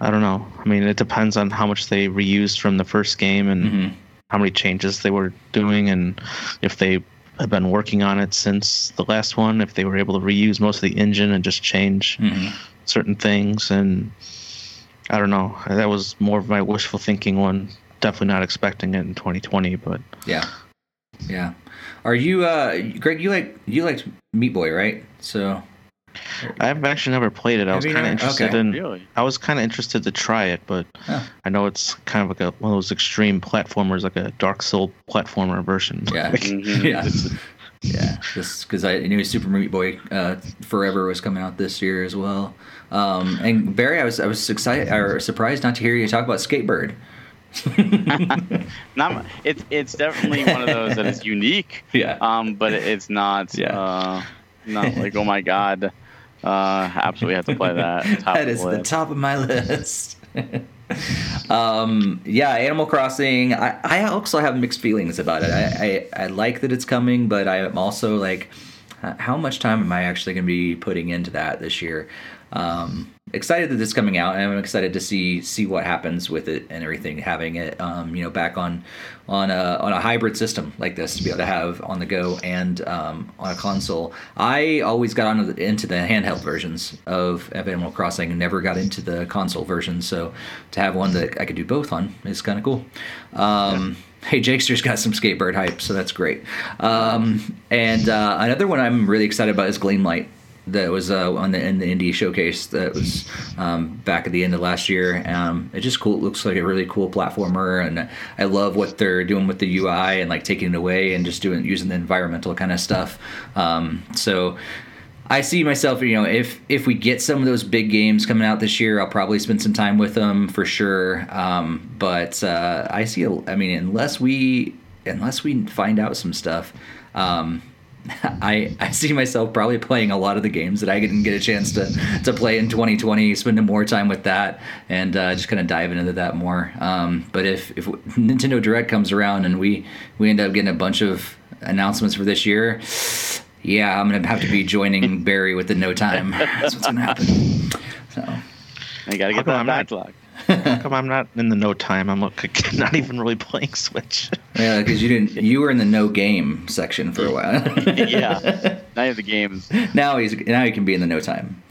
I don't know. I mean, it depends on how much they reused from the first game and mm-hmm. how many changes they were doing, and if they have been working on it since the last one. If they were able to reuse most of the engine and just change mm-hmm. certain things, and I don't know. That was more of my wishful thinking one. Definitely not expecting it in 2020, but yeah, yeah. Are you, uh, Greg? You like you liked Meat Boy, right? So I've actually never played it. I was kind of interested okay. in. Really? I was kind of interested to try it, but huh. I know it's kind of like a, one of those extreme platformers, like a Dark Soul platformer version. Yeah, mm-hmm. yeah, yeah. Just because I knew Super Meat Boy uh, Forever was coming out this year as well. Um, and Barry, I was I was excited or surprised not to hear you talk about Skatebird. not it's it's definitely one of those that is unique. Yeah. Um, but it's not. Yeah. Uh, not like oh my god uh, absolutely have to play that. that is the, top of my list. um, yeah, Animal Crossing. I, I also have mixed feelings about it. I, I, I like that it's coming, but I am also like, how much time am I actually going to be putting into that this year? Um, excited that this is coming out, and I'm excited to see see what happens with it and everything. Having it, um, you know, back on on a on a hybrid system like this to be able to have on the go and um, on a console. I always got on the, into the handheld versions of, of Animal Crossing and never got into the console version. So to have one that I could do both on is kind of cool. Um, yeah hey, Jakester's got some skatebird hype, so that's great. Um, and uh, another one I'm really excited about is Gleamlight that was uh, on the in the indie showcase that was um, back at the end of last year. Um, it just cool. It looks like a really cool platformer, and I love what they're doing with the UI and like taking it away and just doing using the environmental kind of stuff. Um, so. I see myself, you know, if if we get some of those big games coming out this year, I'll probably spend some time with them for sure. Um, but uh, I see, I mean, unless we unless we find out some stuff, um, I I see myself probably playing a lot of the games that I didn't get a chance to to play in 2020, spending more time with that, and uh, just kind of diving into that more. Um, but if if Nintendo Direct comes around and we we end up getting a bunch of announcements for this year, yeah, I'm gonna have to be joining Barry with the no time. That's what's gonna happen. So I gotta get come that I'm not- backlog. How come I'm not in the no time? I'm like, not even really playing Switch. yeah, because you didn't you were in the no game section for a while. yeah. Now you have the games. now he's now he can be in the no time.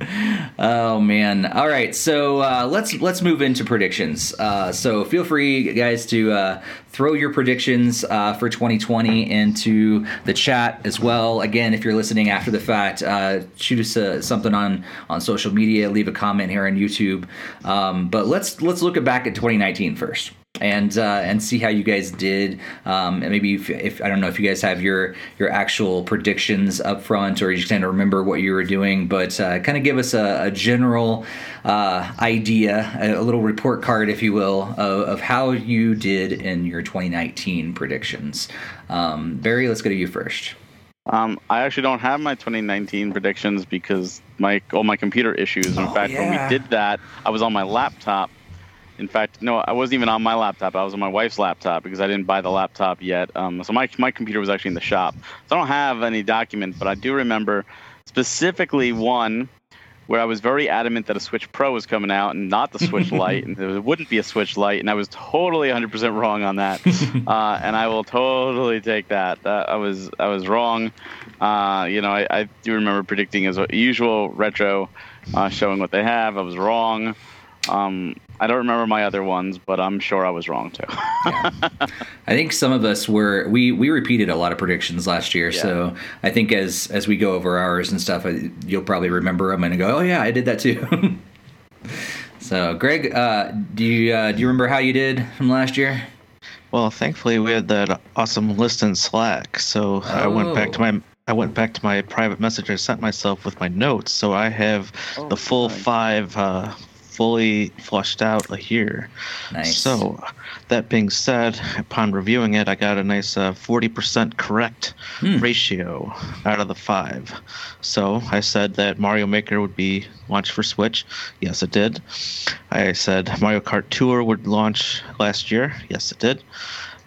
oh man! All right, so uh, let's let's move into predictions. Uh, so feel free, guys, to uh, throw your predictions uh, for 2020 into the chat as well. Again, if you're listening after the fact, uh, shoot us uh, something on on social media, leave a comment here on YouTube. Um, but let's let's look back at 2019 first and uh, and see how you guys did. Um, and maybe if, if I don't know if you guys have your your actual predictions up front or you just kind of remember what you were doing, but uh, kind of give us a, a general uh, idea, a, a little report card, if you will, of, of how you did in your 2019 predictions. Um, Barry, let's go to you first. Um, I actually don't have my 2019 predictions because my all my computer issues. In Oh, fact, when we did that, I was on my laptop. In fact, no, I wasn't even on my laptop. I was on my wife's laptop because I didn't buy the laptop yet. Um, so my my computer was actually in the shop. So I don't have any document, but I do remember specifically one where I was very adamant that a Switch Pro was coming out and not the Switch Lite, and there wouldn't be a Switch Lite, and I was totally 100% wrong on that. uh, and I will totally take that. Uh, I was I was wrong. Uh, you know, I, I do remember predicting as usual retro, uh, showing what they have. I was wrong. Um, I don't remember my other ones, but I'm sure I was wrong too. I think some of us were we we repeated a lot of predictions last year, Yeah. so I think as as we go over ours and stuff, I- you'll probably remember them and go, "Oh yeah, I did that too." so, Greg, uh, do you uh, do you remember how you did from last year? Well, thankfully we had that awesome list in Slack, so I went back to Oh. my I went back to my private message I sent myself with my notes. So I have Oh, the full nice. five uh, fully flushed out here. Nice. So, that being said, upon reviewing it, I got a nice uh, 40% correct Hmm. ratio out of the five. So, I said that Mario Maker would be launched for Switch. Yes, it did. I said Mario Kart Tour would launch last year. Yes, it did.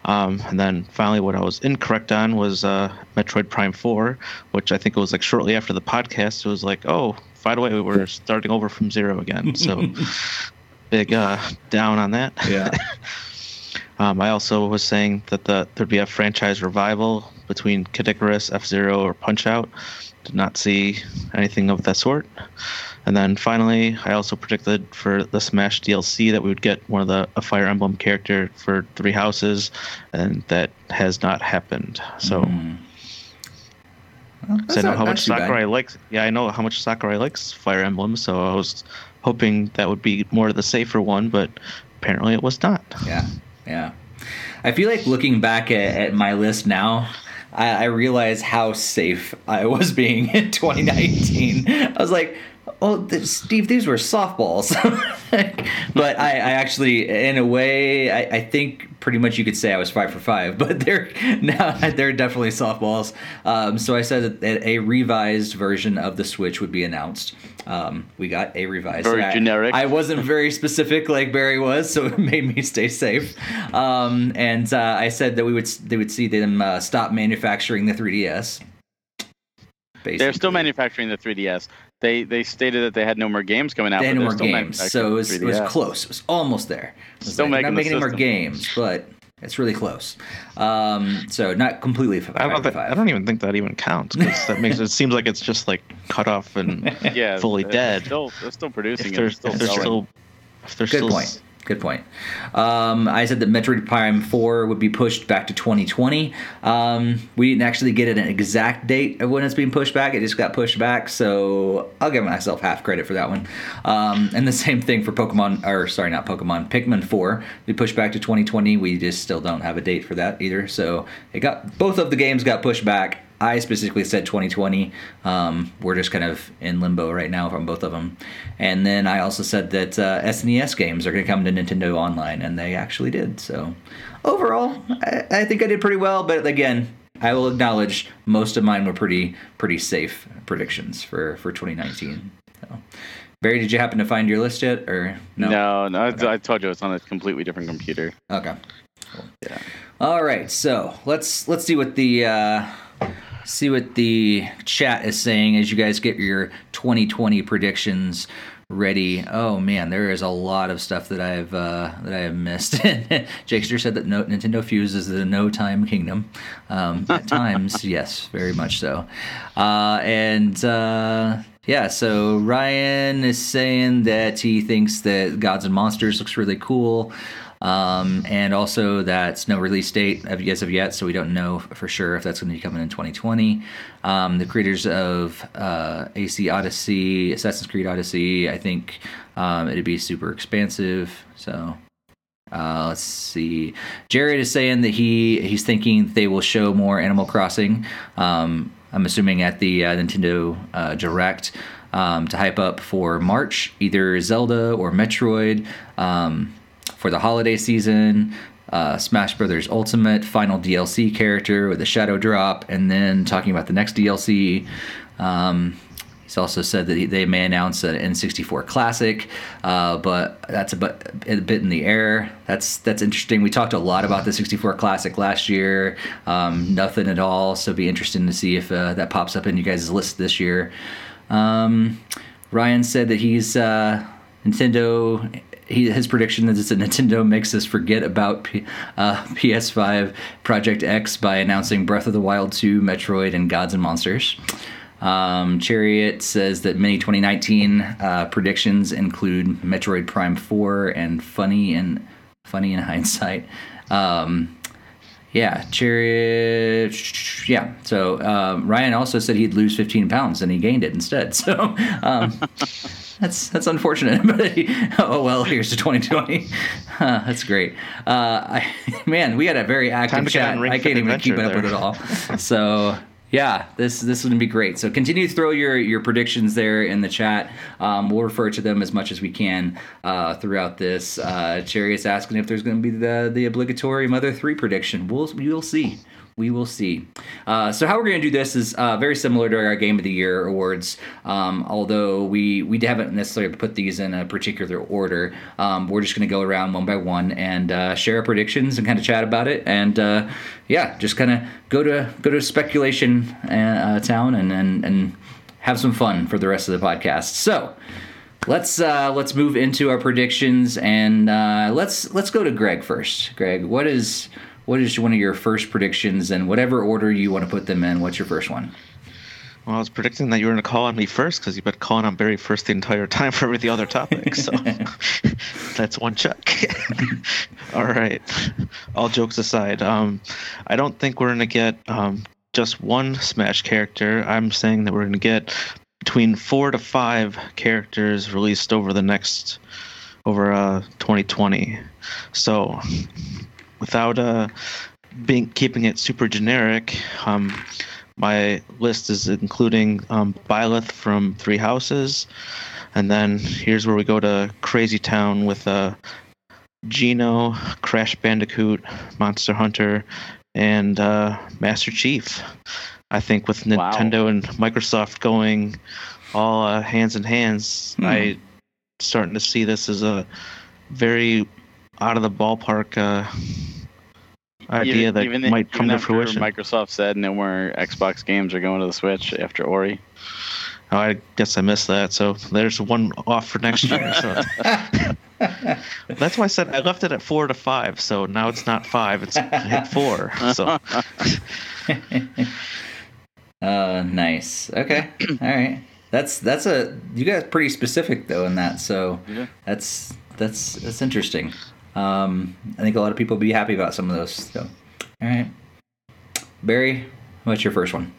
Um, and then finally, what I was incorrect on was uh, Metroid Prime 4, which I think it was like shortly after the podcast. It was like, oh, by the way, we're starting over from zero again. So big uh, down on that. Yeah. Um, I also was saying that the, there'd be a franchise revival between Kid Icarus, F Zero, or Punch Out. Did not see anything of that sort. And then finally, I also predicted for the Smash DLC that we would get one of the a Fire Emblem character for Three Houses, and that has not happened. So. Mm. Well, So I know not- how much too bad. Sakurai likes. Yeah, I know how much Sakurai likes Fire Emblem, so I was hoping that would be more of the safer one, but apparently it was not. Yeah, yeah. I feel like looking back at, at my list now, I, I realize how safe I was being in 2019. I was like, "Oh, th- Steve, these were softballs." but I, I actually, in a way, I, I think pretty much you could say I was five for five. But they're now they're definitely softballs. Um, so I said that a revised version of the Switch would be announced. Um, we got a revised. Very I- generic. I wasn't very specific like Barry was, so it made me stay safe. Um, and uh, I said that we would they would see them uh, stop manufacturing the 3DS. Basically. They're still manufacturing the 3DS. They they stated that they had no more games coming out. They had but no more still games, manufacturing so it was, it was close. It was almost there. It was Still like, making not making any more games, but it's really close. Um, so not completely f- I five don't, for think, five. I don't even think that even counts. 'cause that makes it seems like it's just like cut off and Yeah, fully they're dead. Still, they're still producing if it. there's Still if there's selling. still if there's Good still point. Good point. Um, I said that Metroid Prime 4 would be pushed back to 2020. Um, we didn't actually get an exact date of when it's being pushed back. It just got pushed back, so I'll give myself half credit for that one. Um, and the same thing for Pokemon, or sorry, not Pokemon, Pikmin 4. We pushed back to 2020. We just still don't have a date for that either. So it got both of the games got pushed back. I specifically said 2020. Um, we're just kind of in limbo right now from both of them. And then I also said that uh, SNES games are going to come to Nintendo Online, and they actually did. So overall, I, I think I did pretty well. But again, I will acknowledge most of mine were pretty pretty safe predictions for for 2019. So. Barry, did you happen to find your list yet, or no? No, no. Okay. I told you it's on a completely different computer. Okay. Cool. Yeah. All right. So let's let's see what the uh, see what the chat is saying as you guys get your 2020 predictions ready. Oh man, there is a lot of stuff that I've uh, that I have missed. Jakester said that no, Nintendo Fuse is the no time kingdom. Um, at times, yes, very much so. Uh, and uh, yeah, so Ryan is saying that he thinks that Gods and Monsters looks really cool. Um, and also that's no release date as of yet, so we don't know for sure if that's going to be coming in 2020. Um, the creators of uh, AC Odyssey, Assassin's Creed Odyssey, I think um, it'd be super expansive. So uh, let's see. Jared is saying that he he's thinking they will show more Animal Crossing. Um, I'm assuming at the uh, Nintendo uh, Direct um, to hype up for March, either Zelda or Metroid. Um, for the holiday season. Uh, Smash Brothers Ultimate final DLC character with a shadow drop, and then talking about the next DLC. Um, he's also said that they may announce an N64 Classic, uh, but that's a bit, a bit in the air. That's that's interesting. We talked a lot about the 64 Classic last year. Um, nothing at all. So be interesting to see if uh, that pops up in you guys' list this year. Um, Ryan said that he's uh, Nintendo he, his prediction is that Nintendo makes us forget about P, uh, PS5 Project X by announcing Breath of the Wild 2, Metroid, and Gods and Monsters. Um, Chariot says that many 2019 uh, predictions include Metroid Prime 4 and Funny and Funny in hindsight. Um, yeah, Chariot. Yeah. So um, Ryan also said he'd lose 15 pounds and he gained it instead. So um, that's that's unfortunate, but oh well. Here's to 2020. Uh, that's great. Uh, I, man, we had a very active chat. I can't even keep it up with it all. So yeah, this this is gonna be great. So continue to throw your your predictions there in the chat. Um, we'll refer to them as much as we can uh, throughout this. Uh, Cherry is asking if there's gonna be the the obligatory Mother Three prediction. We'll we'll see we will see. Uh, so how we're going to do this is uh, very similar to our Game of the Year awards. Um, although we we haven't necessarily put these in a particular order. Um, we're just going to go around one by one and uh, share our predictions and kind of chat about it. And uh, yeah, just kind of go to go to speculation uh, town and, and and have some fun for the rest of the podcast. So let's uh, let's move into our predictions and uh, let's let's go to Greg first. Greg, what is what is one of your first predictions and whatever order you want to put them in? What's your first one? Well, I was predicting that you were going to call on me first because you've been calling on Barry first the entire time for every the other topic. So that's one check. All right. All jokes aside, um, I don't think we're going to get um, just one Smash character. I'm saying that we're going to get between four to five characters released over the next over uh, 2020. So without uh, being keeping it super generic, um, my list is including um, Byleth from Three Houses, and then here's where we go to Crazy Town with uh, Geno, Crash Bandicoot, Monster Hunter, and uh, Master Chief. I think with Nintendo wow. and Microsoft going all uh, hands in hands, hmm. I starting to see this as a very out of the ballpark uh, idea even, that even might come to fruition. Microsoft said no more Xbox games are going to the Switch after Ori. Oh, I guess I missed that. So there's one off for next year. So. That's why I said I left it at four to five. So now it's not five; it's hit four. So. uh, nice. Okay. All right. That's that's a you guys pretty specific though in that. So yeah. that's that's that's interesting. Um, I think a lot of people will be happy about some of those. So, all right, Barry, what's your first one?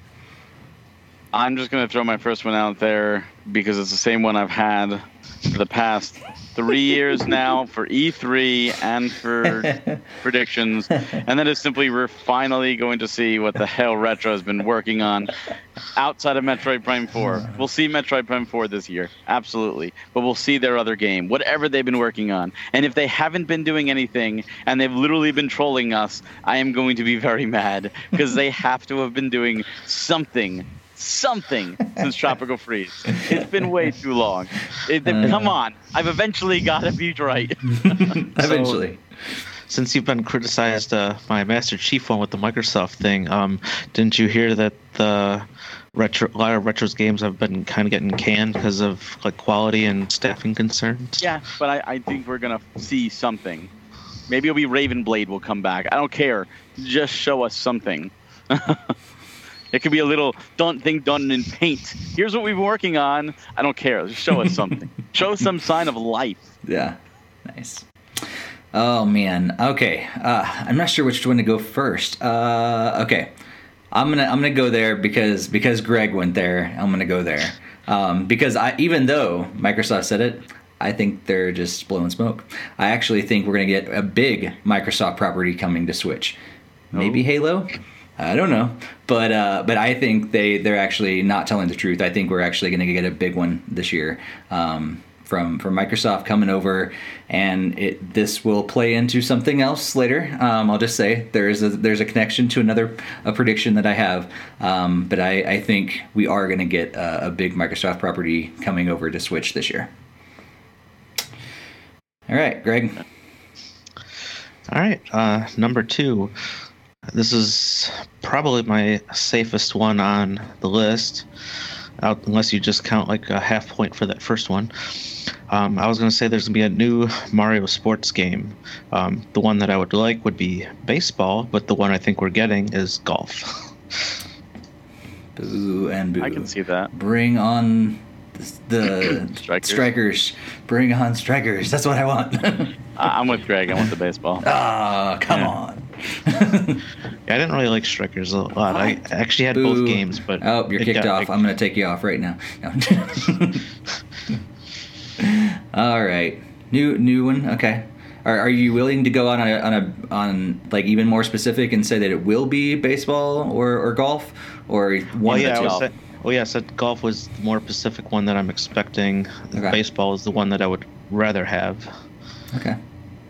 I'm just gonna throw my first one out there because it's the same one I've had for the past three years now for E3 and for predictions, and that is simply we're finally going to see what the hell Retro has been working on outside of Metroid Prime 4. We'll see Metroid Prime 4 this year, absolutely, but we'll see their other game, whatever they've been working on. And if they haven't been doing anything and they've literally been trolling us, I am going to be very mad because they have to have been doing something something since Tropical Freeze. It's been way too long. It, uh, come on, I've eventually got to be right. eventually. So, since you've been criticized uh, my Master Chief one with the Microsoft thing, um, didn't you hear that the retro a lot of retros games have been kind of getting canned because of like quality and staffing concerns? Yeah, but I, I think we're gonna see something. Maybe it'll be Raven Blade will come back. I don't care. Just show us something. It could be a little done thing done in paint. Here's what we've been working on. I don't care. Just show us something. show some sign of life. Yeah. Nice. Oh man. Okay. Uh, I'm not sure which one to go first. Uh, okay. I'm gonna I'm gonna go there because because Greg went there. I'm gonna go there um, because I even though Microsoft said it, I think they're just blowing smoke. I actually think we're gonna get a big Microsoft property coming to Switch. Maybe oh. Halo. I don't know, but uh, but I think they they're actually not telling the truth. I think we're actually going to get a big one this year um, from from Microsoft coming over, and it this will play into something else later. Um, I'll just say there's a there's a connection to another a prediction that I have, um, but I, I think we are going to get a, a big Microsoft property coming over to Switch this year. All right, Greg. All right, uh, number two. This is probably my safest one on the list, out, unless you just count like a half point for that first one. Um, I was going to say there's going to be a new Mario sports game. Um, the one that I would like would be baseball, but the one I think we're getting is golf. boo and boo. I can see that. Bring on the, strikers. strikers. Bring on strikers. That's what I want. I'm with Greg. I want the baseball. Ah, oh, come yeah. on. yeah, I didn't really like Strikers a lot. I actually had Boo. both games, but oh, you're kicked off. I'm going to take you off right now. No. All right, new new one. Okay. Are, are you willing to go on a, on a on like even more specific and say that it will be baseball or, or golf or one well, yeah, of the two? Well, yeah, I said golf was the more specific one that I'm expecting. Okay. Baseball is the one that I would rather have. Okay.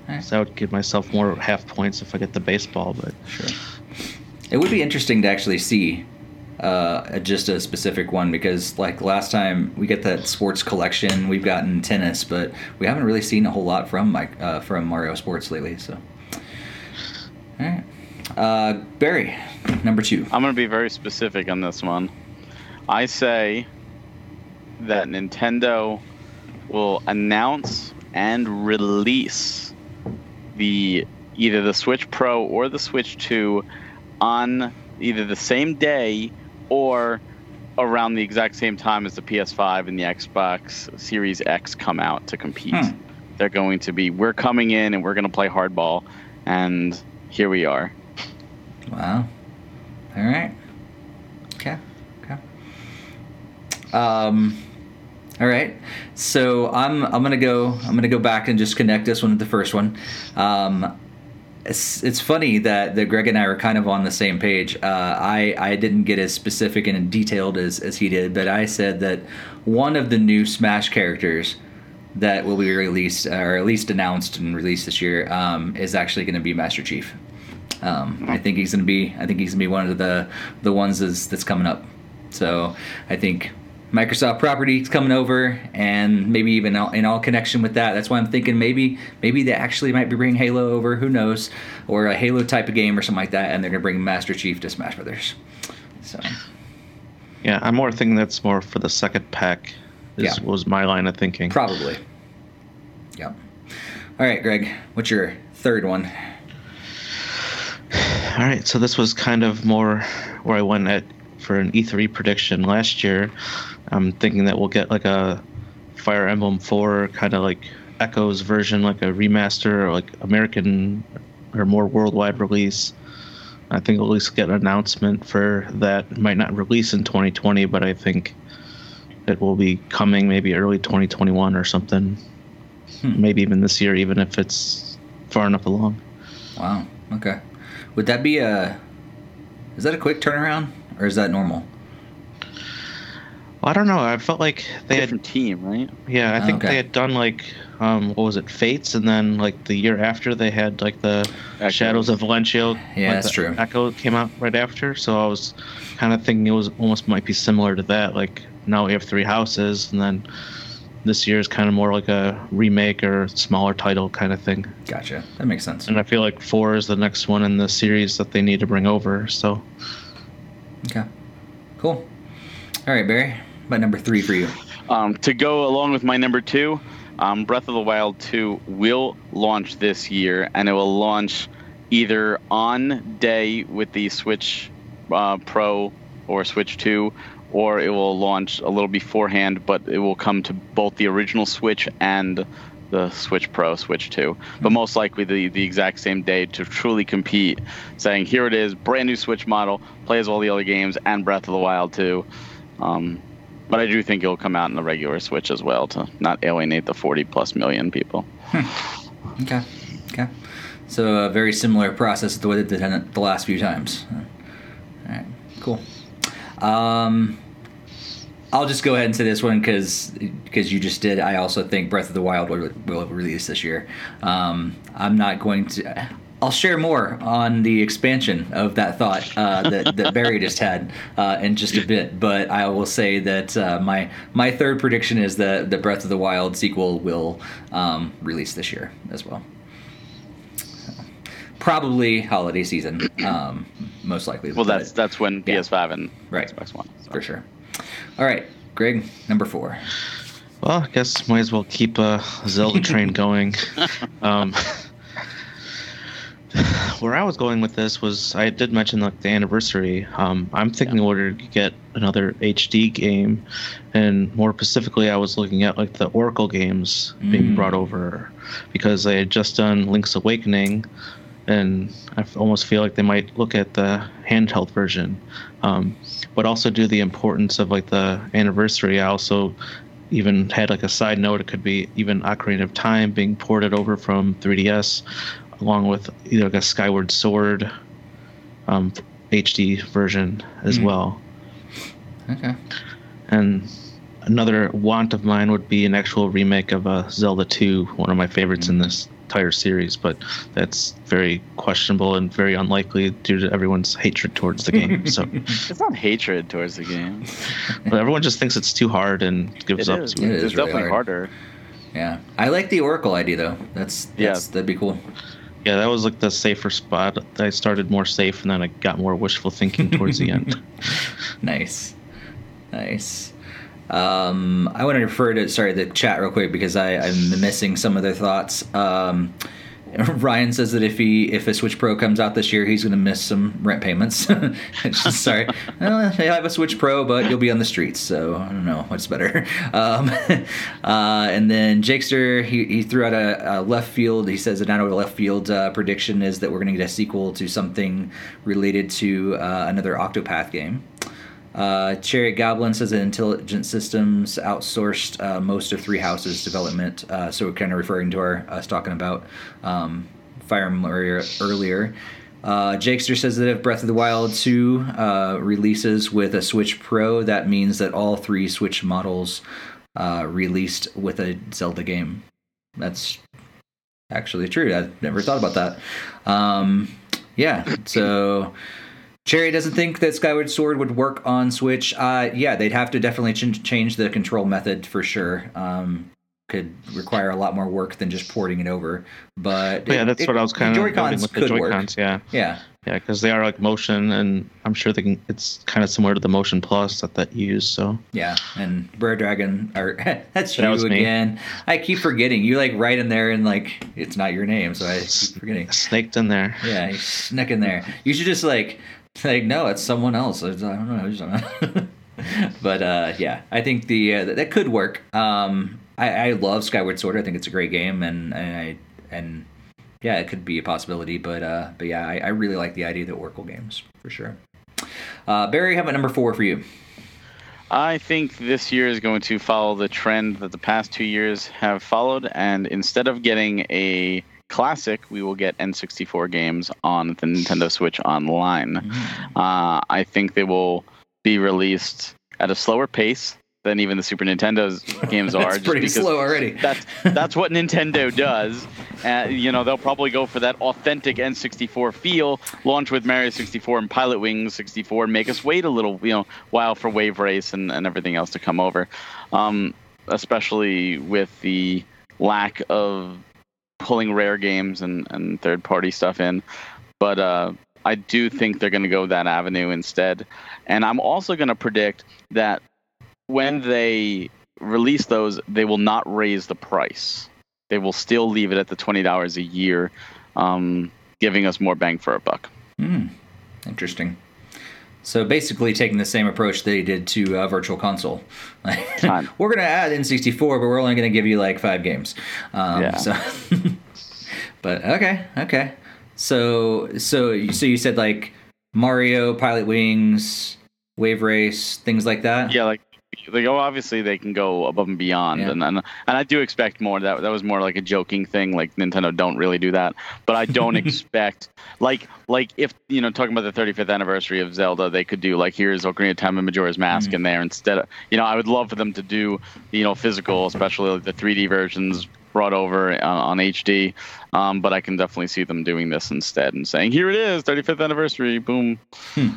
Right. So I would give myself more half points if I get the baseball, but sure. It would be interesting to actually see uh, just a specific one because, like last time, we get that sports collection. We've gotten tennis, but we haven't really seen a whole lot from Mike uh, from Mario Sports lately. So, all right, uh, Barry, number two. I'm going to be very specific on this one. I say that Nintendo will announce and release the either the Switch Pro or the Switch 2 on either the same day or around the exact same time as the PS5 and the Xbox Series X come out to compete. Hmm. They're going to be we're coming in and we're going to play hardball and here we are. Wow. All right. Okay. Okay. Um all right, so I'm I'm gonna go I'm gonna go back and just connect this one with the first one. Um, it's, it's funny that, that Greg and I are kind of on the same page. Uh, I I didn't get as specific and detailed as, as he did, but I said that one of the new Smash characters that will be released or at least announced and released this year um, is actually going to be Master Chief. Um, I think he's going to be I think he's going to be one of the the ones that's, that's coming up. So I think Microsoft property coming over, and maybe even in all connection with that. That's why I'm thinking maybe maybe they actually might be bringing Halo over. Who knows? Or a Halo type of game or something like that, and they're gonna bring Master Chief to Smash Brothers. So. Yeah, I'm more thinking that's more for the second pack. Is, yeah. was my line of thinking. Probably. Yep. All right, Greg. What's your third one? All right, so this was kind of more where I went at for an E3 prediction last year. I'm thinking that we'll get like a Fire Emblem 4 kind of like Echoes version, like a remaster or like American or more worldwide release. I think we'll at least get an announcement for that. It might not release in 2020, but I think it will be coming maybe early 2021 or something. Hmm. Maybe even this year, even if it's far enough along. Wow. Okay. Would that be a? Is that a quick turnaround, or is that normal? Well, I don't know. I felt like they different had team, right? Yeah, I think okay. they had done like um, what was it, Fates, and then like the year after they had like the Echo. Shadows of Valentia. Yeah, like, that's true. Echo came out right after, so I was kind of thinking it was almost might be similar to that. Like now we have three houses, and then this year is kind of more like a remake or smaller title kind of thing. Gotcha. That makes sense. And I feel like four is the next one in the series that they need to bring over. So. Okay. Cool. All right, Barry. My number three for you. Um, to go along with my number two, um, Breath of the Wild 2 will launch this year, and it will launch either on day with the Switch uh, Pro or Switch 2, or it will launch a little beforehand, but it will come to both the original Switch and the Switch Pro, Switch 2, but hmm. most likely the, the exact same day to truly compete, saying, here it is, brand new Switch model, plays all the other games, and Breath of the Wild 2. Um, but I do think it'll come out in the regular Switch as well to not alienate the 40 plus million people. Hmm. Okay. Okay. So a very similar process to the way they did the last few times. All right. Cool. Um, I'll just go ahead and say this one because because you just did. I also think Breath of the Wild will, will release this year. Um, I'm not going to. I'll share more on the expansion of that thought uh, that, that Barry just had uh, in just a bit. But I will say that uh, my my third prediction is that the Breath of the Wild sequel will um, release this year as well. probably holiday season, um, most likely. Well, that's that's when yeah. PS5 and right. Xbox One so. for sure. All right, Greg, number four. Well, I guess might as well keep a Zelda train going. Um, where I was going with this was I did mention like the anniversary. Um, I'm thinking yeah. in order to get another HD game, and more specifically, I was looking at like the Oracle games mm. being brought over because they had just done Link's Awakening, and I almost feel like they might look at the handheld version, um, but also do the importance of like the anniversary. I also even had like a side note. It could be even Ocarina of Time being ported over from 3DS along with either like a Skyward Sword um, HD version as mm. well. Okay. And another want of mine would be an actual remake of uh, Zelda 2, one of my favorites mm. in this entire series, but that's very questionable and very unlikely due to everyone's hatred towards the game. So it's not hatred towards the game, but everyone just thinks it's too hard and gives it up. Is. To it. It it's really definitely hard. harder. Yeah, I like the Oracle idea though. That's, that's yeah, that'd be cool. Yeah, that was like the safer spot. I started more safe, and then I got more wishful thinking towards the end. Nice, nice. Um, I want to refer to sorry the chat real quick because I, I'm missing some of their thoughts. Um, Ryan says that if he if a Switch Pro comes out this year, he's going to miss some rent payments. Sorry, well, I have a Switch Pro, but you'll be on the streets, so I don't know what's better. Um, uh, and then Jakester he, he threw out a, a, left field. He says that out of left field uh, prediction is that we're going to get a sequel to something related to uh, another Octopath game. Uh, Cherry Goblin says that Intelligent Systems outsourced uh, most of Three Houses development. Uh, so we're kind of referring to our us talking about um, Fire Emblem earlier. Uh, Jakester says that if Breath of the Wild 2 uh, releases with a Switch Pro, that means that all three Switch models uh, released with a Zelda game. That's actually true. I never thought about that. Um, yeah, so Cherry doesn't think that Skyward Sword would work on Switch. Uh, yeah, they'd have to definitely ch- change the control method for sure. Um, could require a lot more work than just porting it over. But yeah, that's it, what I was kind of Joy-Cons with the Joy-Cons. Work. Yeah, yeah, yeah, because they are like motion, and I'm sure they can. It's kind of similar to the Motion Plus that that you use. So yeah, and Bird Dragon, or that's you again. Me. I keep forgetting you like right in there, and like it's not your name, so I keep forgetting. Snaked in there. Yeah, you snuck in there. You should just like like no, it's someone else. I don't know. but uh, yeah, I think the uh, that could work. Um, I, I love Skyward Sword. I think it's a great game, and, and I and yeah, it could be a possibility. But uh, but yeah, I, I really like the idea of the Oracle games for sure. Uh, Barry, how about number four for you? I think this year is going to follow the trend that the past two years have followed, and instead of getting a classic, we will get N64 games on the Nintendo Switch Online. Mm-hmm. Uh, I think they will be released at a slower pace than even the Super Nintendo's games are. just pretty slow already. that's that's what Nintendo does. Uh, you know, they'll probably go for that authentic N64 feel. Launch with Mario 64 and Pilot Pilotwings 64. Make us wait a little, you know, while for Wave Race and, and everything else to come over. Um, especially with the lack of pulling rare games and, and third party stuff in. But uh, I do think they're going to go that avenue instead. And I'm also going to predict that when they release those, they will not raise the price. They will still leave it at the twenty dollars a year, um, giving us more bang for a buck. Hmm. Interesting. So basically, taking the same approach they did to uh, Virtual Console. we're going to add N64, but we're only going to give you like five games. Um, yeah. So, but okay, okay. So, so, so you said like Mario, Pilot Wings, Wave Race, things like that. Yeah, like they go obviously they can go above and beyond yeah. and, and and I do expect more that that was more like a joking thing like Nintendo don't really do that but I don't expect like like if you know talking about the 35th anniversary of Zelda they could do like here's Ocarina of Time and Majora's Mask mm-hmm. in there instead of you know I would love for them to do you know physical especially like the 3D versions brought over uh, on HD um, but I can definitely see them doing this instead and saying here it is 35th anniversary boom hmm.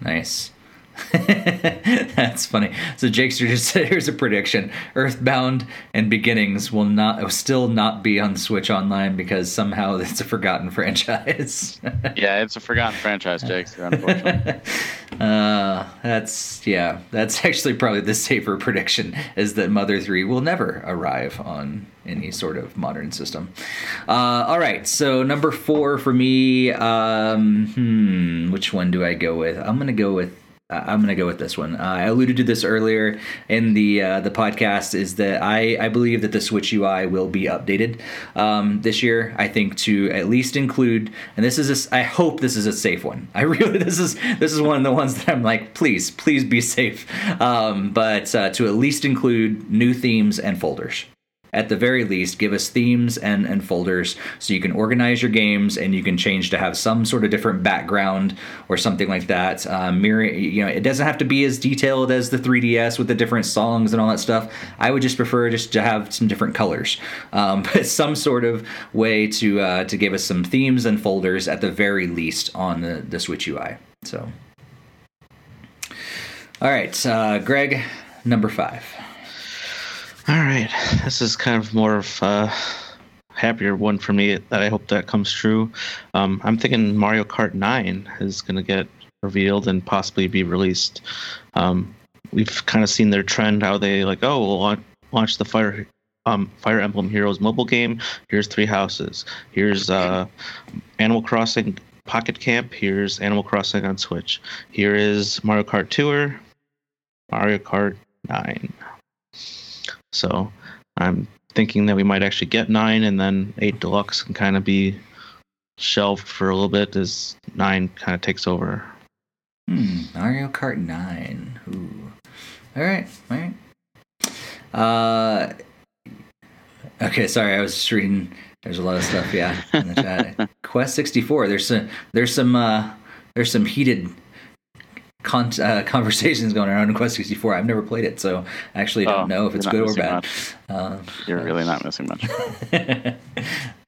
nice That's funny. So Jakester just said, "Here's a prediction: Earthbound and Beginnings will not, will still not be on Switch Online because somehow it's a forgotten franchise." yeah, it's a forgotten franchise, Jakester. Unfortunately. Uh, that's yeah. That's actually probably the safer prediction: is that Mother Three will never arrive on any sort of modern system. Uh, all right, so number four for me. Um, hmm, which one do I go with? I'm gonna go with I'm going to go with this one. Uh, I alluded to this earlier in the uh, the podcast. Is that I, I believe that the Switch UI will be updated um, this year. I think to at least include, and this is a, I hope this is a safe one. I really this is this is one of the ones that I'm like, please, please be safe. Um, but uh, to at least include new themes and folders at the very least, give us themes and, and folders so you can organize your games and you can change to have some sort of different background or something like that. Um, mirror, you know, it doesn't have to be as detailed as the 3DS with the different songs and all that stuff. I would just prefer just to have some different colors, um, but some sort of way to uh, to give us some themes and folders at the very least on the, the Switch UI. So, all right, uh, Greg, number five. All right, this is kind of more of a happier one for me that I hope that comes true. Um, I'm thinking Mario Kart 9 is going to get revealed and possibly be released. Um, we've kind of seen their trend how they like, oh, we'll launch the Fire um, Fire Emblem Heroes mobile game. Here's Three Houses. Here's uh, Animal Crossing Pocket Camp. Here's Animal Crossing on Switch. Here is Mario Kart Tour. Mario Kart 9. So I'm thinking that we might actually get nine, and then eight deluxe can kind of be shelved for a little bit as nine kind of takes over. Hmm, Mario Kart nine. Ooh. All right, all right. Uh, okay, sorry, I was just reading. There's a lot of stuff, yeah, in the chat. Quest 64. There's some. There's some. Uh, there's some heated con- uh, conversations going around in Quest 64. I've never played it, so I actually don't oh, know if it's good or bad. Uh, you're really not missing much.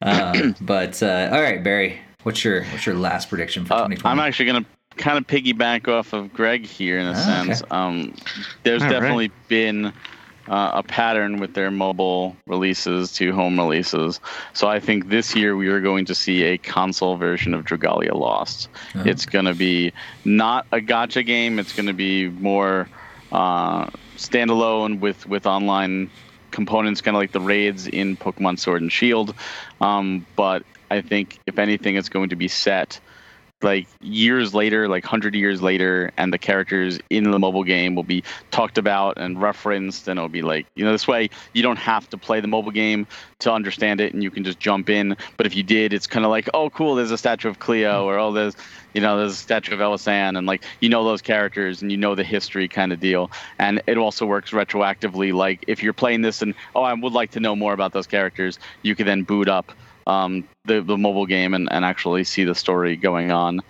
uh, but uh, all right, Barry, what's your what's your last prediction for 2020? Uh, I'm actually going to kind of piggyback off of Greg here in a oh, sense. Okay. Um, there's all definitely right. been uh, a pattern with their mobile releases to home releases. So I think this year we are going to see a console version of Dragalia Lost. Oh. It's going to be not a gacha game. It's going to be more uh, standalone with with online components, kind of like the raids in Pokemon Sword and Shield. Um, but I think if anything, it's going to be set like years later, like hundred years later, and the characters in the mobile game will be talked about and referenced, and it'll be like you know this way you don't have to play the mobile game to understand it, and you can just jump in. But if you did, it's kind of like oh cool, there's a statue of Cleo, mm-hmm. or oh there's you know there's a statue of Elisanne, and like you know those characters and you know the history kind of deal. And it also works retroactively. Like if you're playing this and oh I would like to know more about those characters, you can then boot up um, the the mobile game and, and actually see the story going on.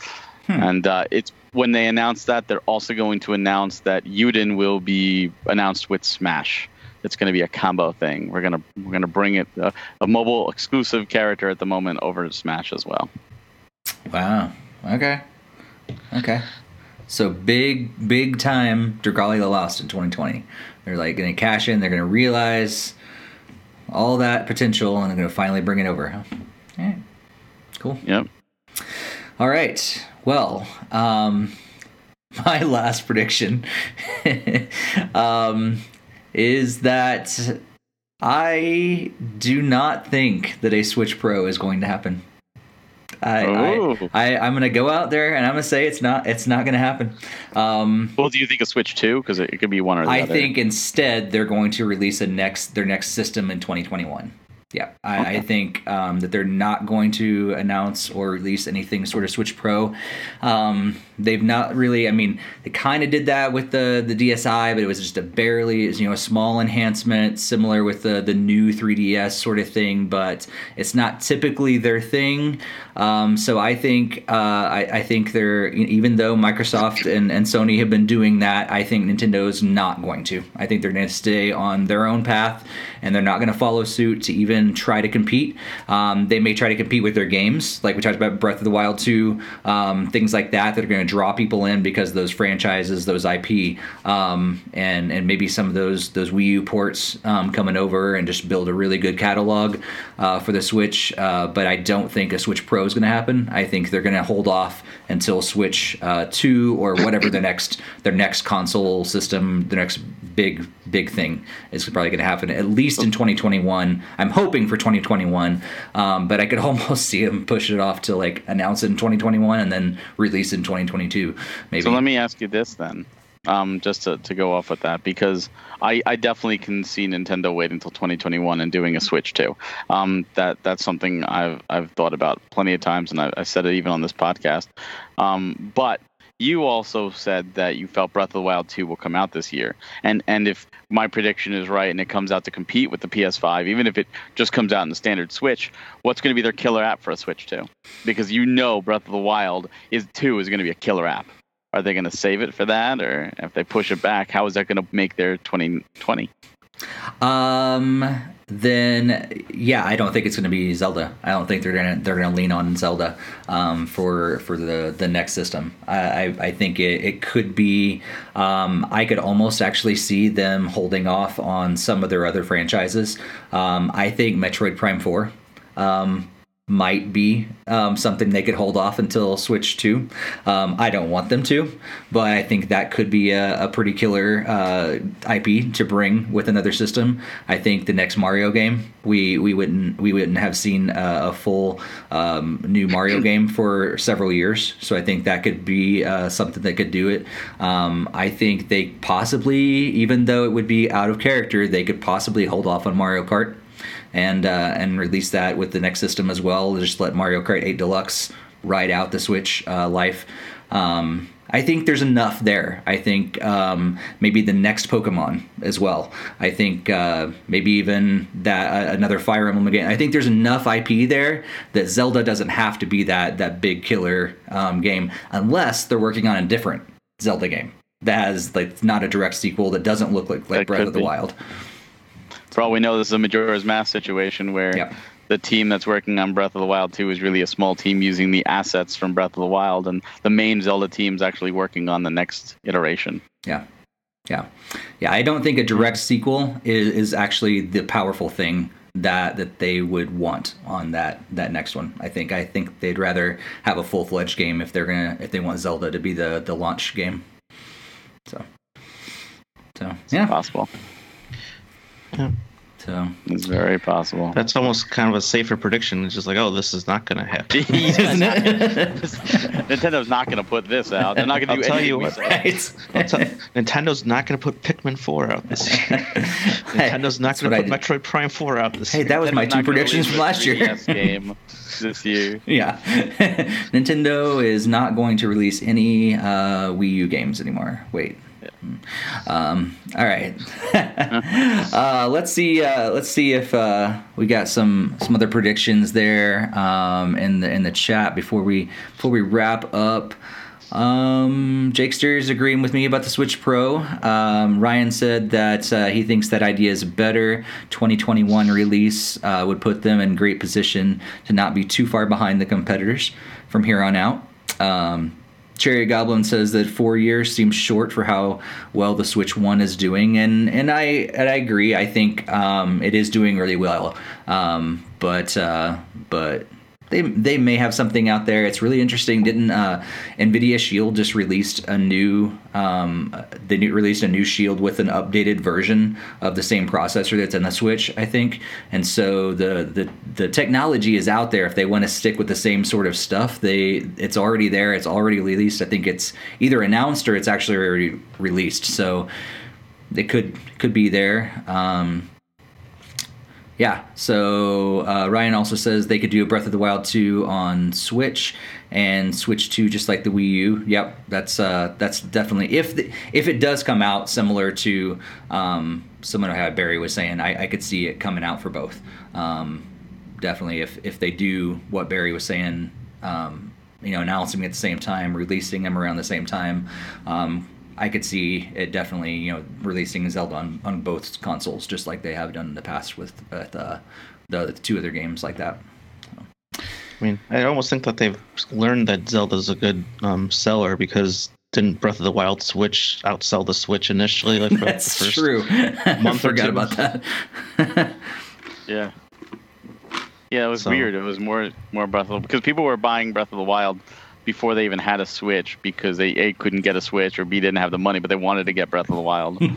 Hmm. And uh, it's when they announce that they're also going to announce that Euden will be announced with Smash. It's going to be a combo thing. We're gonna we're gonna bring it uh, a mobile exclusive character at the moment over to Smash as well. Wow. Okay. Okay. So big, big time Dragalia the Lost in 2020. They're like going to cash in. They're going to realize all that potential, and I'm going to finally bring it over. Huh? All right. Cool. Yep. All right. Well, um, my last prediction um, is that I do not think that a Switch Pro is going to happen. I, I, I am gonna go out there and I'm gonna say it's not it's not gonna happen. Um, well, do you think a Switch two? Because it, it, could be one or the I other. think instead they're going to release a next their next system in 2021. Yeah, I, okay. I think um, that they're not going to announce or release anything sort of Switch Pro. Um, they've not really. I mean, they kind of did that with the the DSi, but it was just a barely, you know, a small enhancement, similar with the the new 3DS sort of thing. But it's not typically their thing. Um, so I think uh, I, I, think they're even though Microsoft and, and Sony have been doing that, I think Nintendo's not going to. I think they're going to stay on their own path, and they're not going to follow suit to even try to compete. Um, they may try to compete with their games, like we talked about Breath of the Wild 2, um, things like that that are going to draw people in because those franchises, those IP, um, and and maybe some of those those Wii U ports um, coming over and just build a really good catalog uh, for the Switch. Uh, but I don't think a Switch Pro is going to happen. I think they're going to hold off until Switch uh, Two or whatever the next their next console system, the next big big thing is probably going to happen at least in 2021. I'm hoping for 2021, um, but I could almost see them push it off to like announce it in 2021 and then release it in 2022. Maybe. So let me ask you this then um, just to, to go off with that because I, I definitely can see Nintendo waiting until 2021 and doing a Switch too. Um, that that's something I've I've thought about plenty of times, and I, I said it even on this podcast. Um, but you also said that you felt Breath of the Wild 2 will come out this year, and and if my prediction is right and it comes out to compete with the PS5, even if it just comes out in the standard Switch, what's going to be their killer app for a Switch 2? Because you know Breath of the Wild is 2 is going to be a killer app are they going to save it for that, or if they push it back, how is that going to make their 2020? Um, then yeah, I don't think it's going to be Zelda. I don't think they're gonna they're gonna lean on Zelda um, for for the the next system. I I, I think it, it could be. Um, I could almost actually see them holding off on some of their other franchises. Um, I think Metroid Prime Four um, might be um, something they could hold off until Switch 2. Um, I don't want them to, but I think that could be a, a pretty killer uh, IP to bring with another system. I think the next Mario game, we, we wouldn't we wouldn't have seen a, a full um, new Mario game for several years. So I think that could be uh, something that could do it. Um, I think they possibly, even though it would be out of character, they could possibly hold off on Mario Kart and uh, and release that with the next system as well. Just let Mario Kart 8 Deluxe ride out the Switch uh, life. Um, I think there's enough there. I think um, maybe the next Pokemon as well. I think uh, maybe even that uh, another Fire Emblem game. I think there's enough IP there that Zelda doesn't have to be that that big killer um, game unless they're working on a different Zelda game that has like not a direct sequel that doesn't look like like Breath of the be. Wild for all we know, this is a Majora's Mask situation where yep. the team that's working on Breath of the Wild 2 is really a small team using the assets from Breath of the Wild, and the main Zelda team is actually working on the next iteration. Yeah. Yeah. Yeah. I don't think a direct sequel is, is actually the powerful thing that that they would want on that that next one. I think I think they'd rather have a full fledged game if they're gonna if they want Zelda to be the the launch game. So so yeah, it's possible. Yeah. So It's very possible. That's almost kind of a safer prediction. It's just like, oh, this is not going to happen. isn't it? Nintendo's not going to put this out. They're not going to do tell anything you we what. right. I'll tell- Nintendo's not going to put Pikmin 4 out this year. Nintendo's not going to put. Metroid Prime 4 out this Hey, year. that was my two predictions from last year. 3DS game this year. Yeah. Nintendo is not going to release any uh, Wii U games anymore. Wait. Um, all right. uh, let's see. Uh, let's see if uh, we got some some other predictions there um, in the in the chat before we before we wrap up. Um, Jakester is agreeing with me about the Switch Pro. Um, Ryan said that uh, he thinks that idea is better. 2021 release uh, would put them in great position to not be too far behind the competitors from here on out. Um, Cherry Goblin says that four years seems short for how well the Switch One is doing, and and I and I agree. I think um, it is doing really well, um, but uh, but they they may have something out there. It's really interesting. Didn't uh, Nvidia Shield just released a new um, they new, released a new Shield with an updated version of the same processor that's in the Switch, I think. And so the the the technology is out there. If they want to stick with the same sort of stuff, they it's already there. It's already released. I think it's either announced or it's actually already released. So it could could be there. Um, yeah. So uh, Ryan also says they could do a Breath of the Wild 2 on Switch and Switch 2 just like the Wii U. Yep, that's uh, that's definitely if the, if it does come out similar to um, someone how Barry was saying, I, I could see it coming out for both. Um, definitely, if if they do what Barry was saying, um, you know, announcing at the same time, releasing them around the same time. Um, I could see it definitely, you know, releasing Zelda on, on both consoles, just like they have done in the past with, with uh, the, the two other games like that. I mean, I almost think that they've learned that Zelda's a good um, seller because didn't Breath of the Wild Switch outsell the Switch initially? Like for That's the first true. I month or forgot two. about that. Yeah. Yeah, it was So- weird. It was more more Breath of the because people were buying Breath of the Wild before they even had a Switch because they A couldn't get a Switch or B didn't have the money, but they wanted to get Breath of the Wild.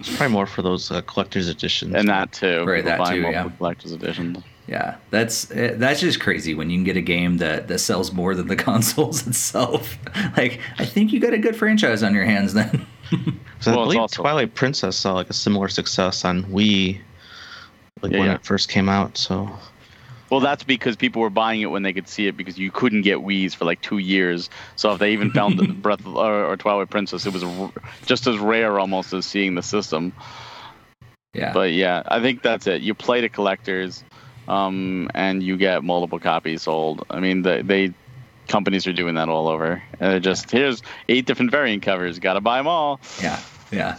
It's probably more for those uh, collector's editions. and that too. Right, that buying too, multiple yeah. collector's editions. Yeah, that's eh, that's just crazy when you can get a game that, that sells more than the consoles itself. like, I think you got a good franchise on your hands then. So I Well, it's believe also- Twilight Princess saw like a similar success on Wii, like Yeah, when yeah. it first came out. So Well, that's because people were buying it when they could see it because you couldn't get Wii's for like two years. So if they even found the Breath of, or, or Twilight Princess, it was r- just as rare almost as seeing the system. yeah. But yeah, I think that's it. You play to collectors, um, and you get multiple copies sold. I mean, the, they companies are doing that all over. And they're just here's eight different variant covers. Got to buy them all. Yeah, yeah.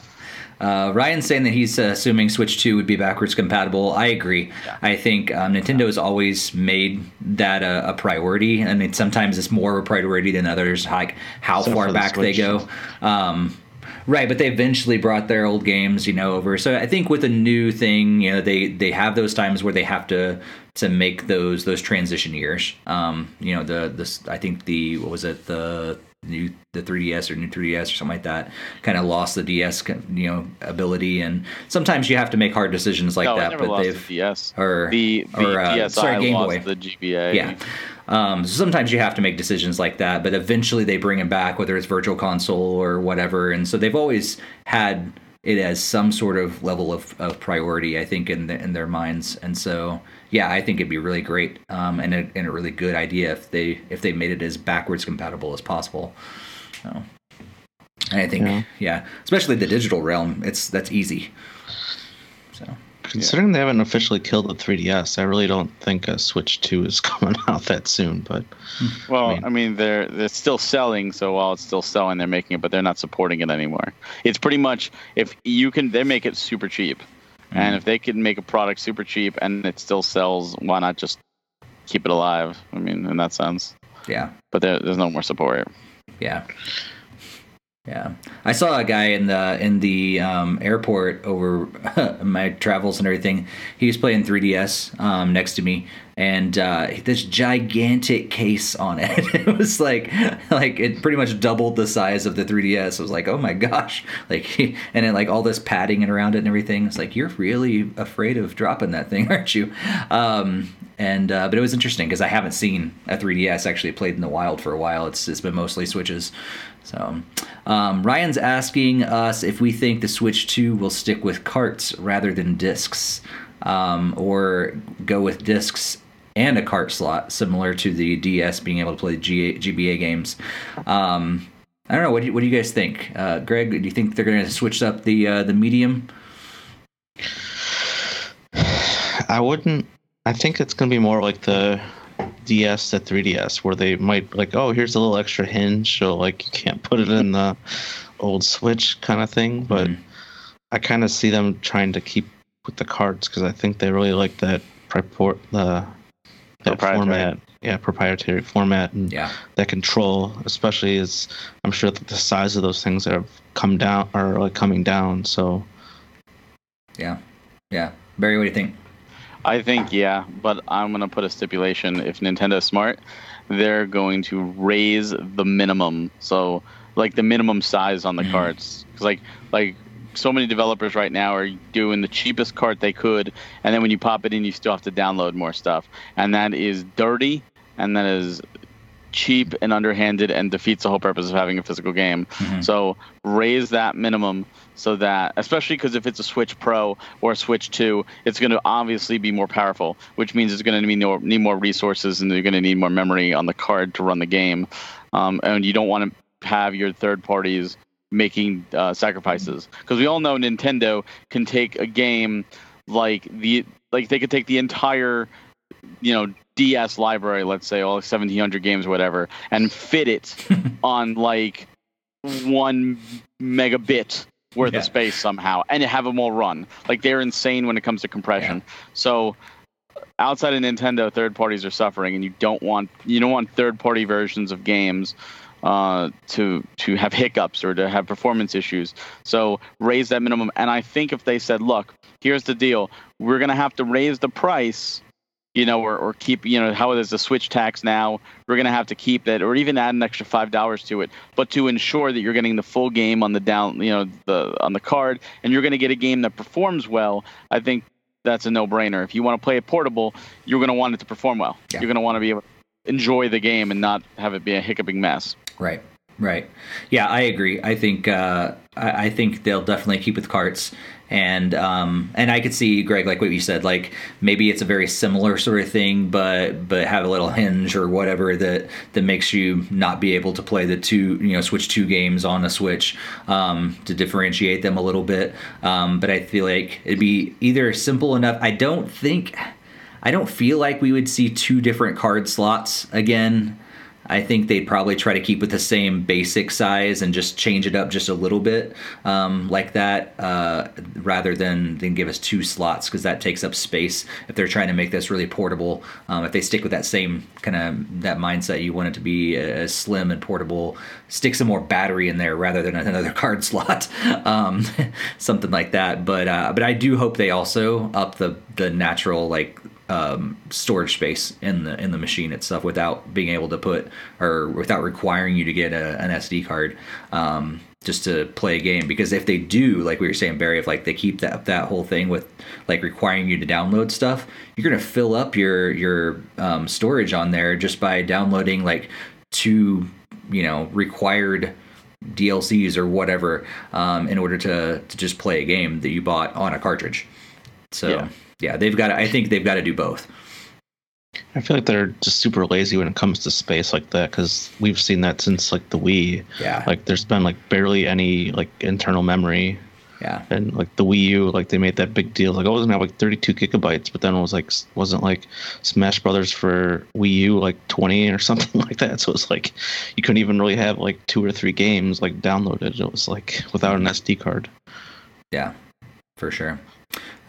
Uh, Ryan's saying that he's uh, assuming Switch 2 would be backwards compatible. I agree. I think um, Nintendo has always made that a, a priority. I mean, sometimes it's more of a priority than others, like how Except far the back they go. Um, right, but they eventually brought their old games, you know, over. So I think with a new thing, you know, they they have those times where they have to to make those those transition years. Um, you know, the this I think the what was it the new the 3ds or new 3ds or something like that kind of lost the ds you know ability and sometimes you have to make hard decisions like no, that but lost they've the DS. or the the or, uh, sorry, Game Boy. the GBA. yeah um, so sometimes you have to make decisions like that but eventually they bring it back whether it's virtual console or whatever and so they've always had it as some sort of level of, of priority i think in the, in their minds and so yeah i think it'd be really great um, and, a, and a really good idea if they if they made it as backwards compatible as possible so and i think Yeah. yeah especially the digital realm it's that's easy so considering they haven't officially killed the 3DS, I really don't think a Switch 2 is coming out that soon. But Well, I mean- I mean, they're they're still selling, so while it's still selling, they're making it, but they're not supporting it anymore. It's pretty much if you can, they make it super cheap, and if they can make a product super cheap and it still sells, why not just keep it alive? I mean, in that sense. yeah But there, there's no more support. Yeah. Yeah. I saw a guy in the in the um, airport over my travels and everything. He was playing 3DS um, next to me, and uh, this gigantic case on it. it was like like it pretty much doubled the size of the 3DS. I was like, oh my gosh, like and then like all this padding and around it and everything. It's like you're really afraid of dropping that thing, aren't you? Um, and uh, but it was interesting because I haven't seen a 3DS actually played in the wild for a while. It's it's been mostly Switches. So um, Ryan's asking us if we think the Switch 2 will stick with carts rather than discs, um, or go with discs and a cart slot, similar to the DS being able to play G- GBA games. Um, I don't know. What do you, what do you guys think, uh, Greg? Do you think they're going to switch up the uh, the medium? I wouldn't. I think it's going to be more like the DS to 3DS, where they might like, oh, here's a little extra hinge, so like you can't put it in the old Switch kind of thing. But mm-hmm. I kind of see them trying to keep with the cards because I think they really like that purport the that format. Yeah, proprietary format and yeah. that control, especially as I'm sure that the size of those things that have come down are like coming down. So yeah, yeah. Barry, what do you think? I think yeah, but I'm gonna put a stipulation. If Nintendo's smart, they're going to raise the minimum. So like the minimum size on the mm. cards, because like like so many developers right now are doing the cheapest cart they could, and then when you pop it in, you still have to download more stuff, and that is dirty, and that is cheap and underhanded and defeats the whole purpose of having a physical game. Mm-hmm. So raise that minimum so that, especially because if it's a Switch Pro or a Switch 2, it's going to obviously be more powerful, which means it's going to need more, need more resources and you're going to need more memory on the card to run the game. Um, and you don't want to have your third parties making uh, sacrifices because we all know Nintendo can take a game like the like they could take the entire you know DS library, let's say all 1700 games, whatever, and fit it on like one megabit worth yeah. of space somehow, and have them all run. Like they're insane when it comes to compression. Yeah. So outside of Nintendo, third parties are suffering, and you don't want you don't want third party versions of games uh, to to have hiccups or to have performance issues. So raise that minimum. And I think if they said, look, here's the deal, we're gonna have to raise the price you know, or, or keep, you know, how there's a switch tax now, we're going to have to keep that, or even add an extra five dollars to it. But to ensure that you're getting the full game on the down, you know, the on the card, and you're going to get a game that performs well, I think that's a no-brainer. If you want to play it portable, you're going to want it to perform well. Yeah. You're going to want to be able to enjoy the game and not have it be a hiccuping mess. Right. Right. Yeah, I agree. I think uh, I, I think they'll definitely keep with carts and um, and I could see Greg like what you said like maybe it's a very similar sort of thing but but have a little hinge or whatever that that makes you not be able to play the two you know switch two games on a switch um, to differentiate them a little bit um, but I feel like it'd be either simple enough I don't think I don't feel like we would see two different card slots again I think they'd probably try to keep it the same basic size and just change it up just a little bit um, like that, uh, rather than than give us two slots because that takes up space. If they're trying to make this really portable, um, if they stick with that same kind of that mindset, you want it to be as slim and portable. Stick some more battery in there rather than another card slot, um, something like that. But uh, but I do hope they also up the the natural like um, storage space in the in the machine itself without being able to put or without requiring you to get a, an SD card um, just to play a game. Because if they do, like we were saying, Barry, if like they keep that that whole thing with like requiring you to download stuff, you're gonna fill up your your um, storage on there just by downloading like two you know required DLCs or whatever um, in order to to just play a game that you bought on a cartridge. So. Yeah yeah, they've got. To, I think they've got to do both. I feel like they're just super lazy when it comes to space like that because we've seen that since like the Wii. Yeah. Like there's been like barely any like internal memory. Yeah. And like the Wii U, like they made that big deal. Like oh, I wasn't have like 32 gigabytes, but then it was like wasn't like Smash Brothers for Wii U like 20 or something like that. So it's like you couldn't even really have like two or three games like downloaded. It was like without an SD card. Yeah, for sure.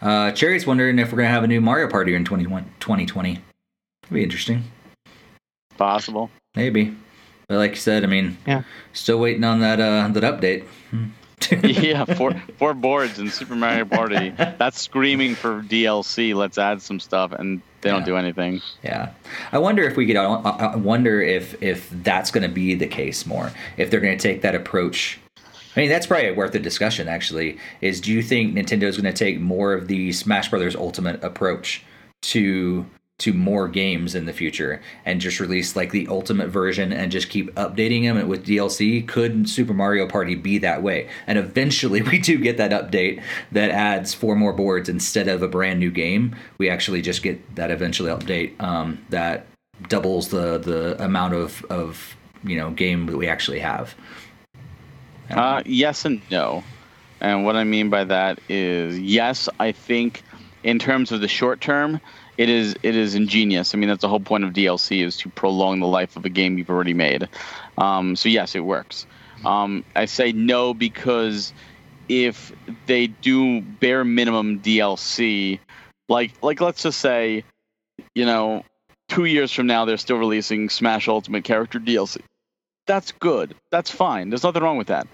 Uh, Cherry's wondering if we're going to have a new Mario Party in 2020. That'd be interesting. Possible. Maybe. But like you said, I mean, yeah. Still waiting on that uh, that update. yeah, four four boards in Super Mario Party. That's screaming for DLC. Let's add some stuff, and they don't do anything. Yeah, I wonder if we could. I wonder if if that's going to be the case more. If they're going to take that approach. I mean, that's probably worth a discussion. Actually, is do you think Nintendo is going to take more of the Smash Brothers Ultimate approach to to more games in the future and just release like the ultimate version and just keep updating them with DLC could Super Mario Party be that way? And eventually we do get that update that adds four more boards instead of a brand new game. We actually just get that eventually update um, that doubles the the amount of of you know game that we actually have uh, yes and no and what I mean by that is yes I think in terms of the short term it is it is ingenious. I mean, that's the whole point of DLC is to prolong the life of a game you've already made. Um, so yes, it works. Um, I say no because if they do bare minimum DLC, like like let's just say, you know, two years from now they're still releasing Smash Ultimate Character DLC. That's good. That's fine. There's nothing wrong with that.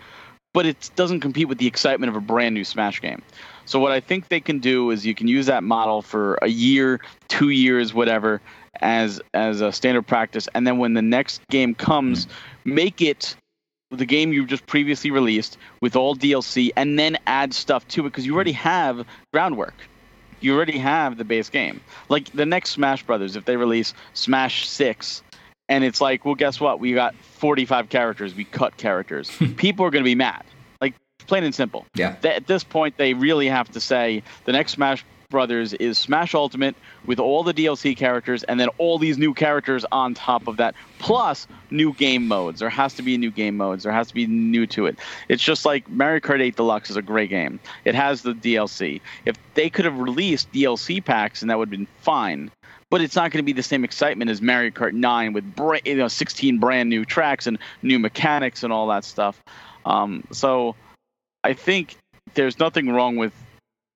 But it doesn't compete with the excitement of a brand new Smash game. So what I think they can do is you can use that model for a year, two years, whatever, as as a standard practice, and then when the next game comes, make it the game you just previously released with all DLC, and then add stuff to it because you already have groundwork. You already have the base game. Like the next Smash Brothers, if they release Smash Six, and it's like, well, guess what? We got 45 characters. We cut characters. People are going to be mad Like, plain and simple. Yeah. at this point, they really have to say the next Smash Brothers is Smash Ultimate with all the DLC characters and then all these new characters on top of that, plus new game modes. There has to be new game modes. There has to be new to it. It's just like Mario Kart 8 Deluxe is a great game. It has the DLC. If they could have released DLC packs, and that would have been fine. But it's not going to be the same excitement as Mario Kart 9 with you know 16 brand new tracks and new mechanics and all that stuff. Um, so I think there's nothing wrong with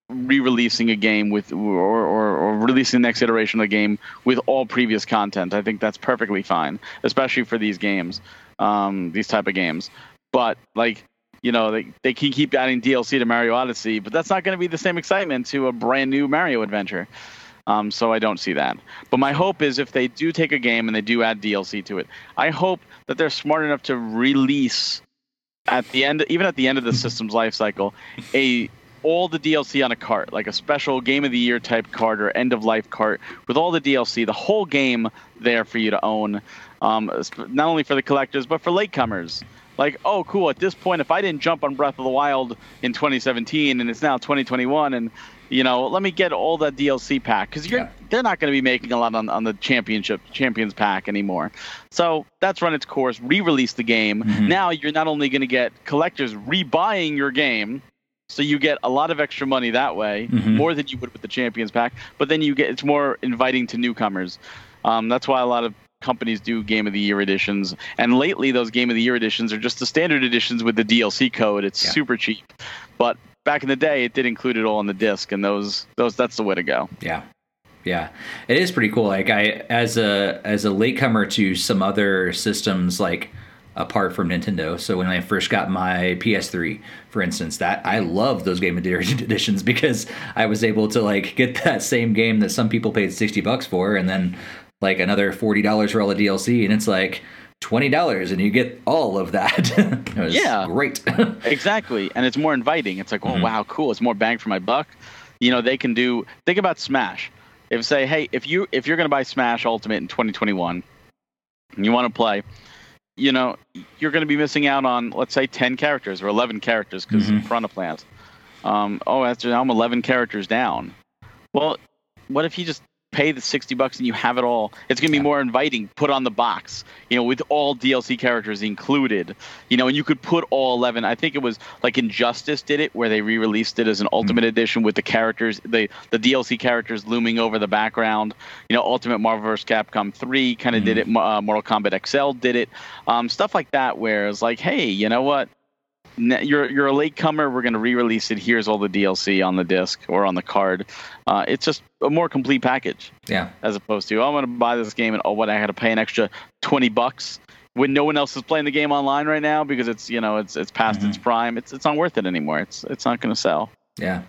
re-releasing a game with or, or, or, releasing the next iteration of the game with all previous content. I think that's perfectly fine, especially for these games, um, these type of games. But like you know, they they can keep adding DLC to Mario Odyssey, but that's not going to be the same excitement to a brand new Mario adventure. Um, so I don't see that. But my hope is if they do take a game and they do add DLC to it, I hope that they're smart enough to release at the end, even at the end of the system's life cycle, a all the DLC on a cart, like a special game of the year type cart or end of life cart with all the DLC, the whole game there for you to own, um, not only for the collectors but for latecomers. Like, oh, cool! At this point, if I didn't jump on Breath of the Wild in 2017 and it's now 2021, and you know, let me get all that DLC pack because you're yeah. they're not going to be making a lot on, on the championship champions pack anymore. So that's run its course. Re-release the game. Mm-hmm. Now you're not only going to get collectors rebuying your game, so you get a lot of extra money that way, mm-hmm. more than you would with the champions pack. But then you get it's more inviting to newcomers. Um, that's why a lot of companies do game of the year editions and lately those game of the year editions are just the standard editions with the dlc code it's yeah. super cheap but back in the day, it did include it all on the disc, and those those that's the way to go. Yeah, yeah, it is pretty cool. Like I, as a as a latecomer to some other systems, like apart from Nintendo. So when I first got my PS3, for instance, that I love those game editions because I was able to like get that same game that some people paid sixty bucks for, and then like another forty dollars for all the DLC, and it's like twenty dollars and you get all of that. yeah, great. exactly, and it's more inviting. It's like, oh mm-hmm. wow, cool. It's more bang for my buck. You know, they can do. Think about Smash. If say, hey, if you if you're gonna buy Smash Ultimate in 2021, and you want to play, you know, you're gonna be missing out on let's say 10 characters or 11 characters because mm-hmm. Piranha Plant. Um, oh, that's I'm 11 characters down. Well, what if you just pay the 60 bucks and you have it all. It's going to be yeah. more inviting. Put on the box, you know, with all DLC characters included, you know, and you could put all 11. I think it was like Injustice did it where they re-released it as an Ultimate mm-hmm. Edition with the characters, the the DLC characters looming over the background. You know, Ultimate Marvel vs. Capcom 3 kind of mm-hmm. did it. Uh, Mortal Kombat XL did it. Um, stuff like that where it's like, hey, you know what? You're you're a late comer. We're going to re-release it. Here's all the DLC on the disc or on the card. Uh, it's just a more complete package. Yeah. As opposed to, oh, I'm going to buy this game and oh, what I had to pay an extra twenty bucks. when no one else is playing the game online right now because it's you know it's it's past Mm-hmm. its prime. It's it's not worth it anymore. It's it's not going to sell. Yeah,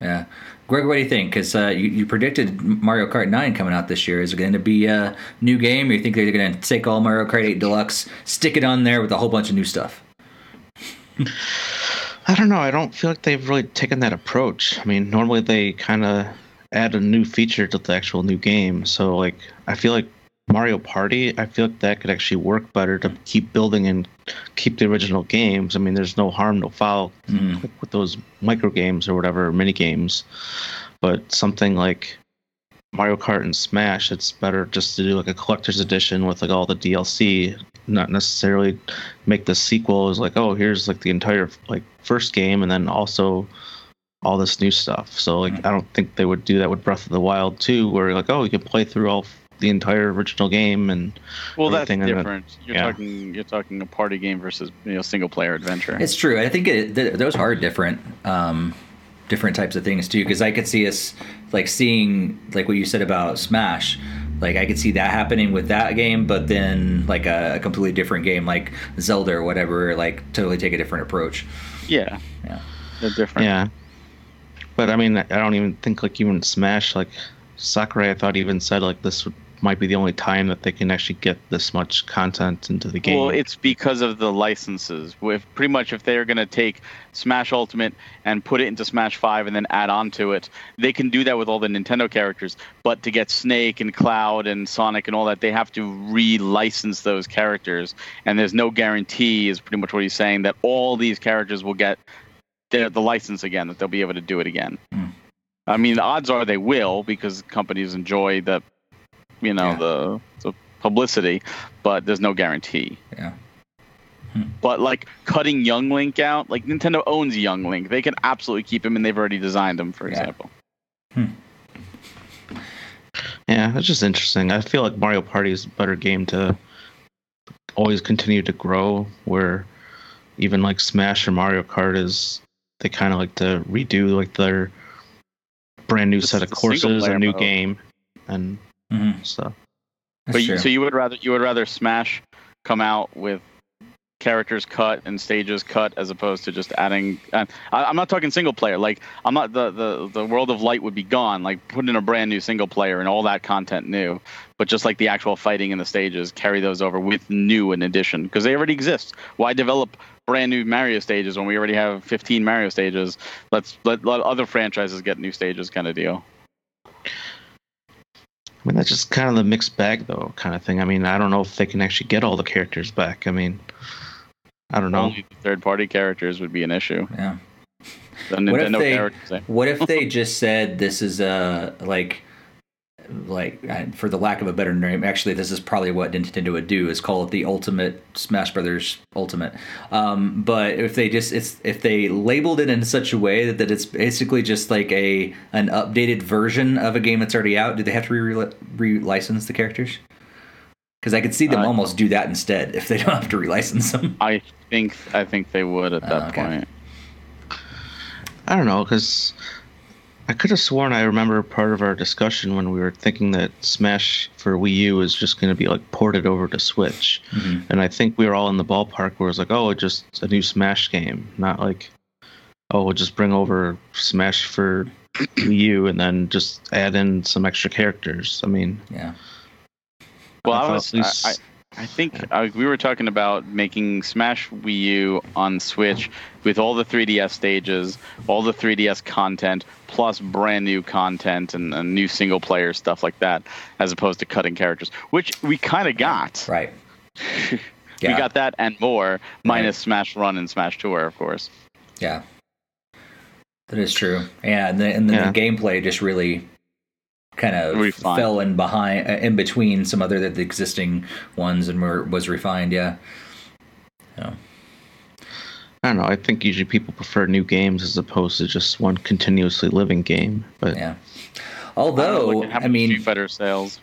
yeah. Greg, what do you think? Because uh, you, you predicted Mario Kart 9 coming out this year. Is it going to be a new game, or you think they're going to take all Mario Kart 8 Deluxe, stick it on there with a whole bunch of new stuff? I don't know. I don't feel like they've really taken that approach. I mean, normally they kind of add a new feature to the actual new game. So, like, I feel like Mario Party, I feel like that could actually work better to keep building and keep the original games. I mean, there's no harm, no foul like with those micro games or whatever, mini games. But something like Mario Kart and Smash, it's better just to do like a collector's edition with like all the DLC, not necessarily make the sequel is like, oh, here's like the entire like first game and then also all this new stuff. So like I don't think they would do that with Breath of the Wild 2 where like, oh, you can play through all the entire original game and Well, that's Everything in the- different. You're yeah. talking you're talking a party game versus you know single player adventure. It's true. I think it, th- those are different, um, different types of things too. Because I could see us like seeing like what you said about Smash. Like I could see that happening with that game, but then like a, a completely different game like Zelda or whatever, like totally take a different approach. yeah, Yeah. they're different. Yeah. But I mean, I don't even think like even Smash, like Sakurai, I thought even said like this would, might be the only time that they can actually get this much content into the game. Well, it's because of the licenses. With pretty much, if they're going to take Smash Ultimate and put it into Smash Five and then add on to it, they can do that with all the Nintendo characters. But to get Snake and Cloud and Sonic and all that, they have to re-license those characters, and there's no guarantee. Is pretty much what he's saying that all these characters will get the, the license again, that they'll be able to do it again. Hmm. I mean, the odds are they will because companies enjoy the, you know, Yeah. the the publicity, but there's no guarantee. Yeah. Hmm. But like cutting Young Link out, like Nintendo owns Young Link. They can absolutely keep him and they've already designed him, for Yeah. example. Hmm. yeah, it's just interesting. I feel like Mario Party is a better game to always continue to grow. Where even like Smash or Mario Kart is, they kind of like to redo like their brand new This set of courses, a new mode. game, and Mm-hmm. stuff. That's but you, so you would rather you would rather Smash come out with characters cut and stages cut as opposed to just adding. Uh, I, I'm not talking single player. Like I'm not the, the the world of light would be gone. Like put in a brand new single player and all that content new. But just like the actual fighting in the stages, carry those over with new in addition because they already exist. Why develop brand new Mario stages when we already have 15 Mario stages? Let's let, let other franchises get new stages, kind of deal. I mean, that's just kind of the mixed bag, though, kind of thing. I mean, I don't know if they can actually get all the characters back. I mean, I don't know. Only third party characters would be an issue. yeah. The What if they- characters. eh? What if they just said this is a like like uh, for the lack of a better name actually this is probably what Nintendo would do is call it the ultimate Smash Brothers Ultimate um, but if they just it's if they labeled it in such a way that, that it's basically just like a an updated version of a game that's already out do they have to re re-license the characters because I could see them Uh, almost do that instead if they don't have to relicense them I think I think they would at that Oh, okay. point. I don't know because I could have sworn I remember part of our discussion when we were thinking that Smash for Wii U is just going to be like ported over to Switch, Mhm. and I think we were all in the ballpark where it was like, oh, it's just a new Smash game, not like, oh, we'll just bring over Smash for Wii U and then just add in some extra characters. I mean, yeah Well, I thought was at least- I, I think uh, we were talking about making Smash Wii U on Switch with all the 3DS stages, all the 3DS content, plus brand new content and, and new single player stuff like that, as opposed to cutting characters, which we kind of got. right We Yeah. got that and more, minus Smash Run and Smash Tour, of course. Yeah, that is true. Yeah, and, the, and then Yeah. the gameplay just really kind of Refined. fell in behind, uh, in between some other the existing ones, and were, was refined. Yeah, yeah, I don't know. I think usually people prefer new games as opposed to just one continuously living game. But yeah. I don't know Although, what I, happened to mean, Street Fighter sales.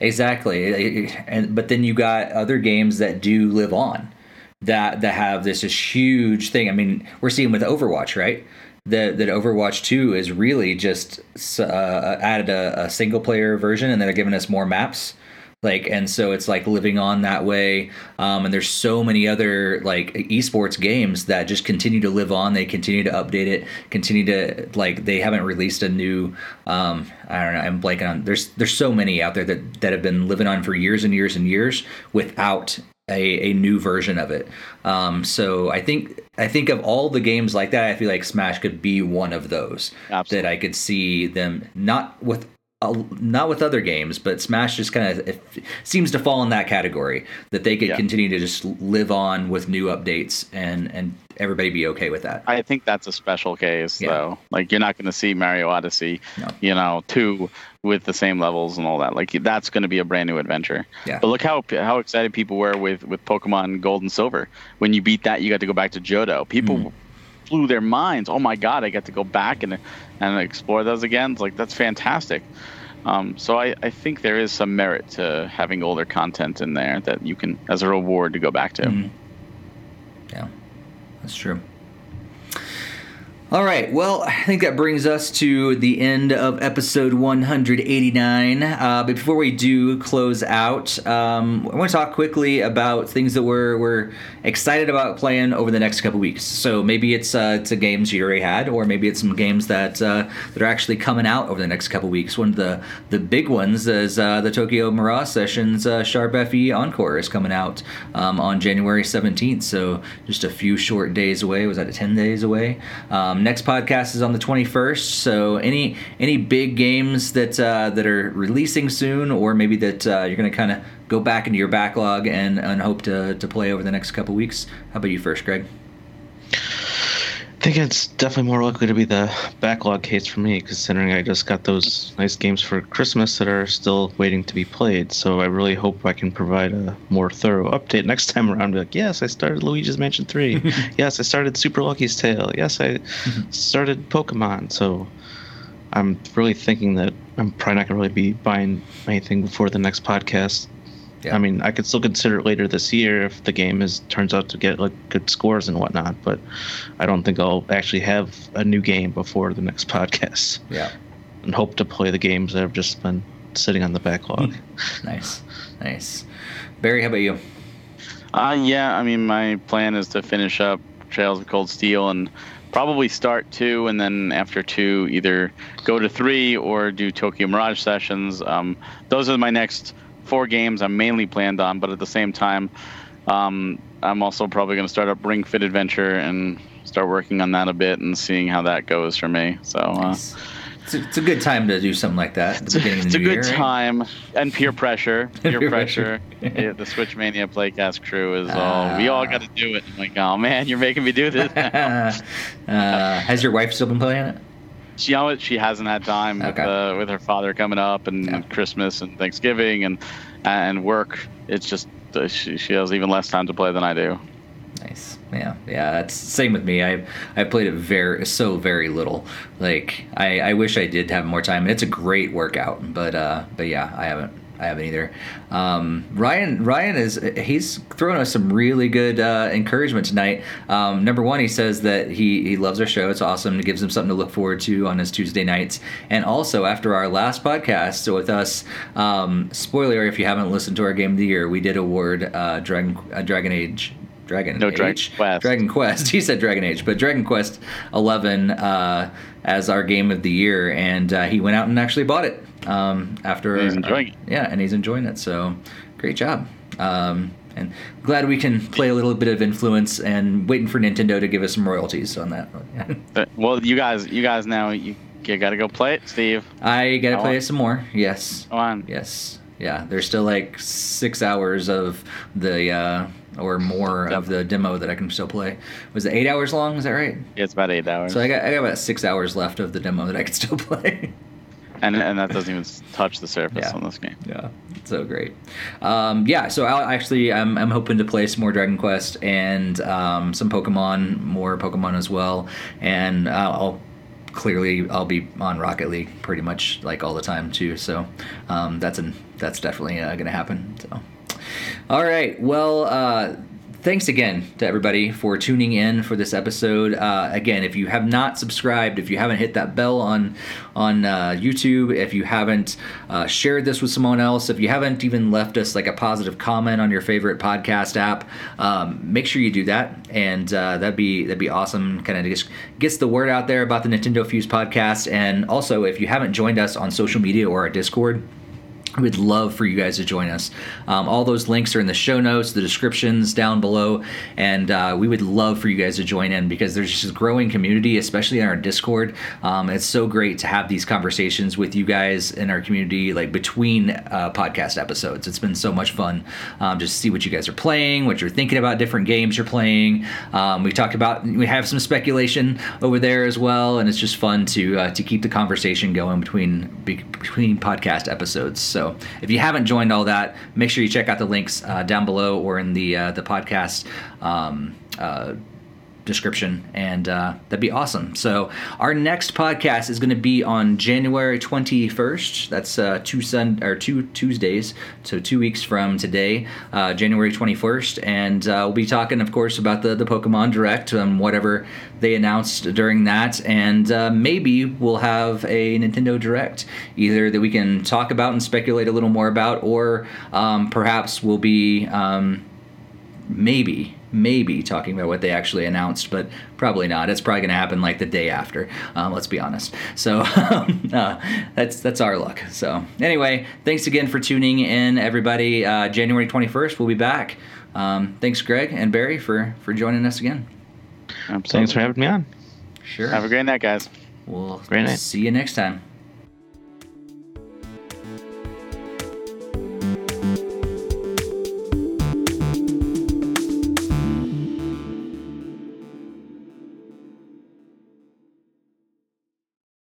Exactly, and but then you got other games that do live on, that that have this, this huge thing. I mean, we're seeing with Overwatch, right? That that Overwatch Two is really just uh, added a, a single player version, and they're giving us more maps. like and so it's like living on that way um, and there's so many other like esports games that just continue to live on they continue to update it continue to like they haven't released a new um, i don't know i'm blanking on there's there's so many out there that that have been living on for years and years and years without a, a new version of it um, so i think i think of all the games like that i feel like smash could be one of those Absolutely. that i could see them not with uh, not with other games, but Smash just kind of seems to fall in that category that they could Yeah. continue to just live on with new updates and and everybody be okay with that. I think that's a special case, Yeah. though. Like you're not going to see Mario Odyssey, No. you know, two with the same levels and all that. Like that's going to be a brand new adventure. Yeah. But look how how excited people were with with Pokemon Gold and Silver. When you beat that, you got to go back to Johto. People Mm. flew their minds. Oh my God, I got to go back and and explore those again. It's like that's fantastic. Um, so I, I think there is some merit to having older content in there that you can as a reward to go back to. Mhm. Yeah, that's true. All right. Well, I think that brings us to the end of episode 189. Uh, but before we do close out, um, I want to talk quickly about things that we're, we're excited about playing over the next couple weeks. So maybe it's uh, it's a games you already had, or maybe it's some games that uh, that are actually coming out over the next couple weeks. One of the the big ones is uh, the Tokyo Mirage Sessions uh, Sharp FE Encore is coming out um, on January 17th. So just a few short days away. Was that 10 days away? Um, next podcast is on the 21st. So any any big games that uh, that are releasing soon, or maybe that uh, you're going to kind of go back into your backlog and, and hope to, to play over the next couple weeks. How about you first, Greg? I think it's definitely more likely to be the backlog case for me, considering I just got those nice games for Christmas that are still waiting to be played. So I really hope I can provide a more thorough update next time around. Be like, yes, I started Luigi's Mansion 3. yes, I started Super Lucky's Tale. Yes, I mm-hmm. started Pokemon. So I'm really thinking that I'm probably not going to really be buying anything before the next podcast. Yeah. I mean, I could still consider it later this year if the game is turns out to get like good scores and whatnot. But I don't think I'll actually have a new game before the next podcast, Yeah. and hope to play the games that have just been sitting on the backlog. Nice. Nice. Barry, how about you? Uh, yeah, I mean, my plan is to finish up Trails of Cold Steel and probably start two, and then after two, either go to three or do Tokyo Mirage sessions. Um, those are my next four games I'm mainly planned on, but at the same time, um, I'm also probably going to start up Ring Fit Adventure and start working on that a bit and seeing how that goes for me. So. Uh, It's, a, it's a good time to do something like that at the beginning of it's a good year, right? time and peer pressure. Peer, Peer pressure. Yeah, the Switch Mania Playcast crew is all. We all got to do it. I'm like, oh man, you're making me do this. uh, has your wife still been playing it? She, you know what? She hasn't had time with, Okay. uh, with her father coming up and Yeah. Christmas and Thanksgiving and and work. It's just uh, she, she has even less time to play than I do. Nice. Yeah, yeah. That's same with me. I I played it very so very little. Like I, I wish I did have more time. It's a great workout, but uh, but yeah, I haven't I haven't either. Um, Ryan Ryan is he's throwing us some really good uh, encouragement tonight. Um, number one, he says that he he loves our show. It's awesome. It gives him something to look forward to on his Tuesday nights. And also after our last podcast with us, um, spoiler if you haven't listened to our game of the year, we did award uh, Dragon uh, Dragon Age. Dragon No, Age. Dragon Quest. Dragon Quest. He said Dragon Age, but Dragon Quest 11 uh, as our game of the year, and uh, he went out and actually bought it um, after. He's enjoying it. Yeah, and he's enjoying it. So great job. Um, and glad we can play a little bit of influence and waiting for Nintendo to give us some royalties on that. Well, you guys, you guys now you, you got to go play it, Steve. I gotta I play it some more. Yes. Come on. Yes. Yeah. There's still like six hours of the uh, or more of the demo that I can still play. Was it eight hours long? Is that right? Yeah, it's about eight hours, So I got I got about six hours left of the demo that I can still play. and and that doesn't even touch the surface Yeah. on this game. yeah, so great. Um, yeah, so I'll actually I'm I'm hoping to play some more Dragon Quest and um, some Pokemon, more Pokemon as well, and uh, I'll clearly I'll be on Rocket League pretty much like all the time too. So um, that's an that's definitely uh, gonna happen. So. All right. Well, uh, thanks again to everybody for tuning in for this episode. Uh, again, if you have not subscribed, if you haven't hit that bell on on uh, YouTube, if you haven't uh, shared this with someone else, if you haven't even left us like a positive comment on your favorite podcast app, um, make sure you do that, and uh, that'd be that'd be awesome. Kind of just gets the word out there about the Nintendo Fuse podcast, and also if you haven't joined us on social media or our Discord We'd love for you guys to join us. Um, all those links are in the show notes, the descriptions down below, and uh, we would love for you guys to join in because there's just a growing community, especially in our Discord. Um, it's so great to have these conversations with you guys in our community, like between uh, podcast episodes. It's been so much fun um, just see what you guys are playing, what you're thinking about different games you're playing. Um, we talked about we have some speculation over there as well, and it's just fun to uh, to keep the conversation going between between podcast episodes. So. So if you haven't joined all that, make sure you check out the links uh, down below or in the uh, the podcast. Um, uh, description and uh, that'd be awesome. So our next podcast is going to be on january 21st that's uh, two sun or two tuesdays so two weeks from today uh, january 21st and uh, we'll be talking of course about the, the pokemon direct and whatever they announced during that. And uh, maybe we'll have a nintendo direct either that we can talk about and speculate a little more about or um, perhaps we'll be um, maybe maybe talking about what they actually announced, but probably not. It's probably going to happen like the day after. Um, let's be honest. So uh, that's that's our luck. So anyway, thanks again for tuning in, everybody. Uh, January twenty first, we'll be back. Um, thanks, Greg and Barry, for for joining us again. Absolutely. Thanks for having me on. Sure. Have a great night, guys. We'll great night. see you next time.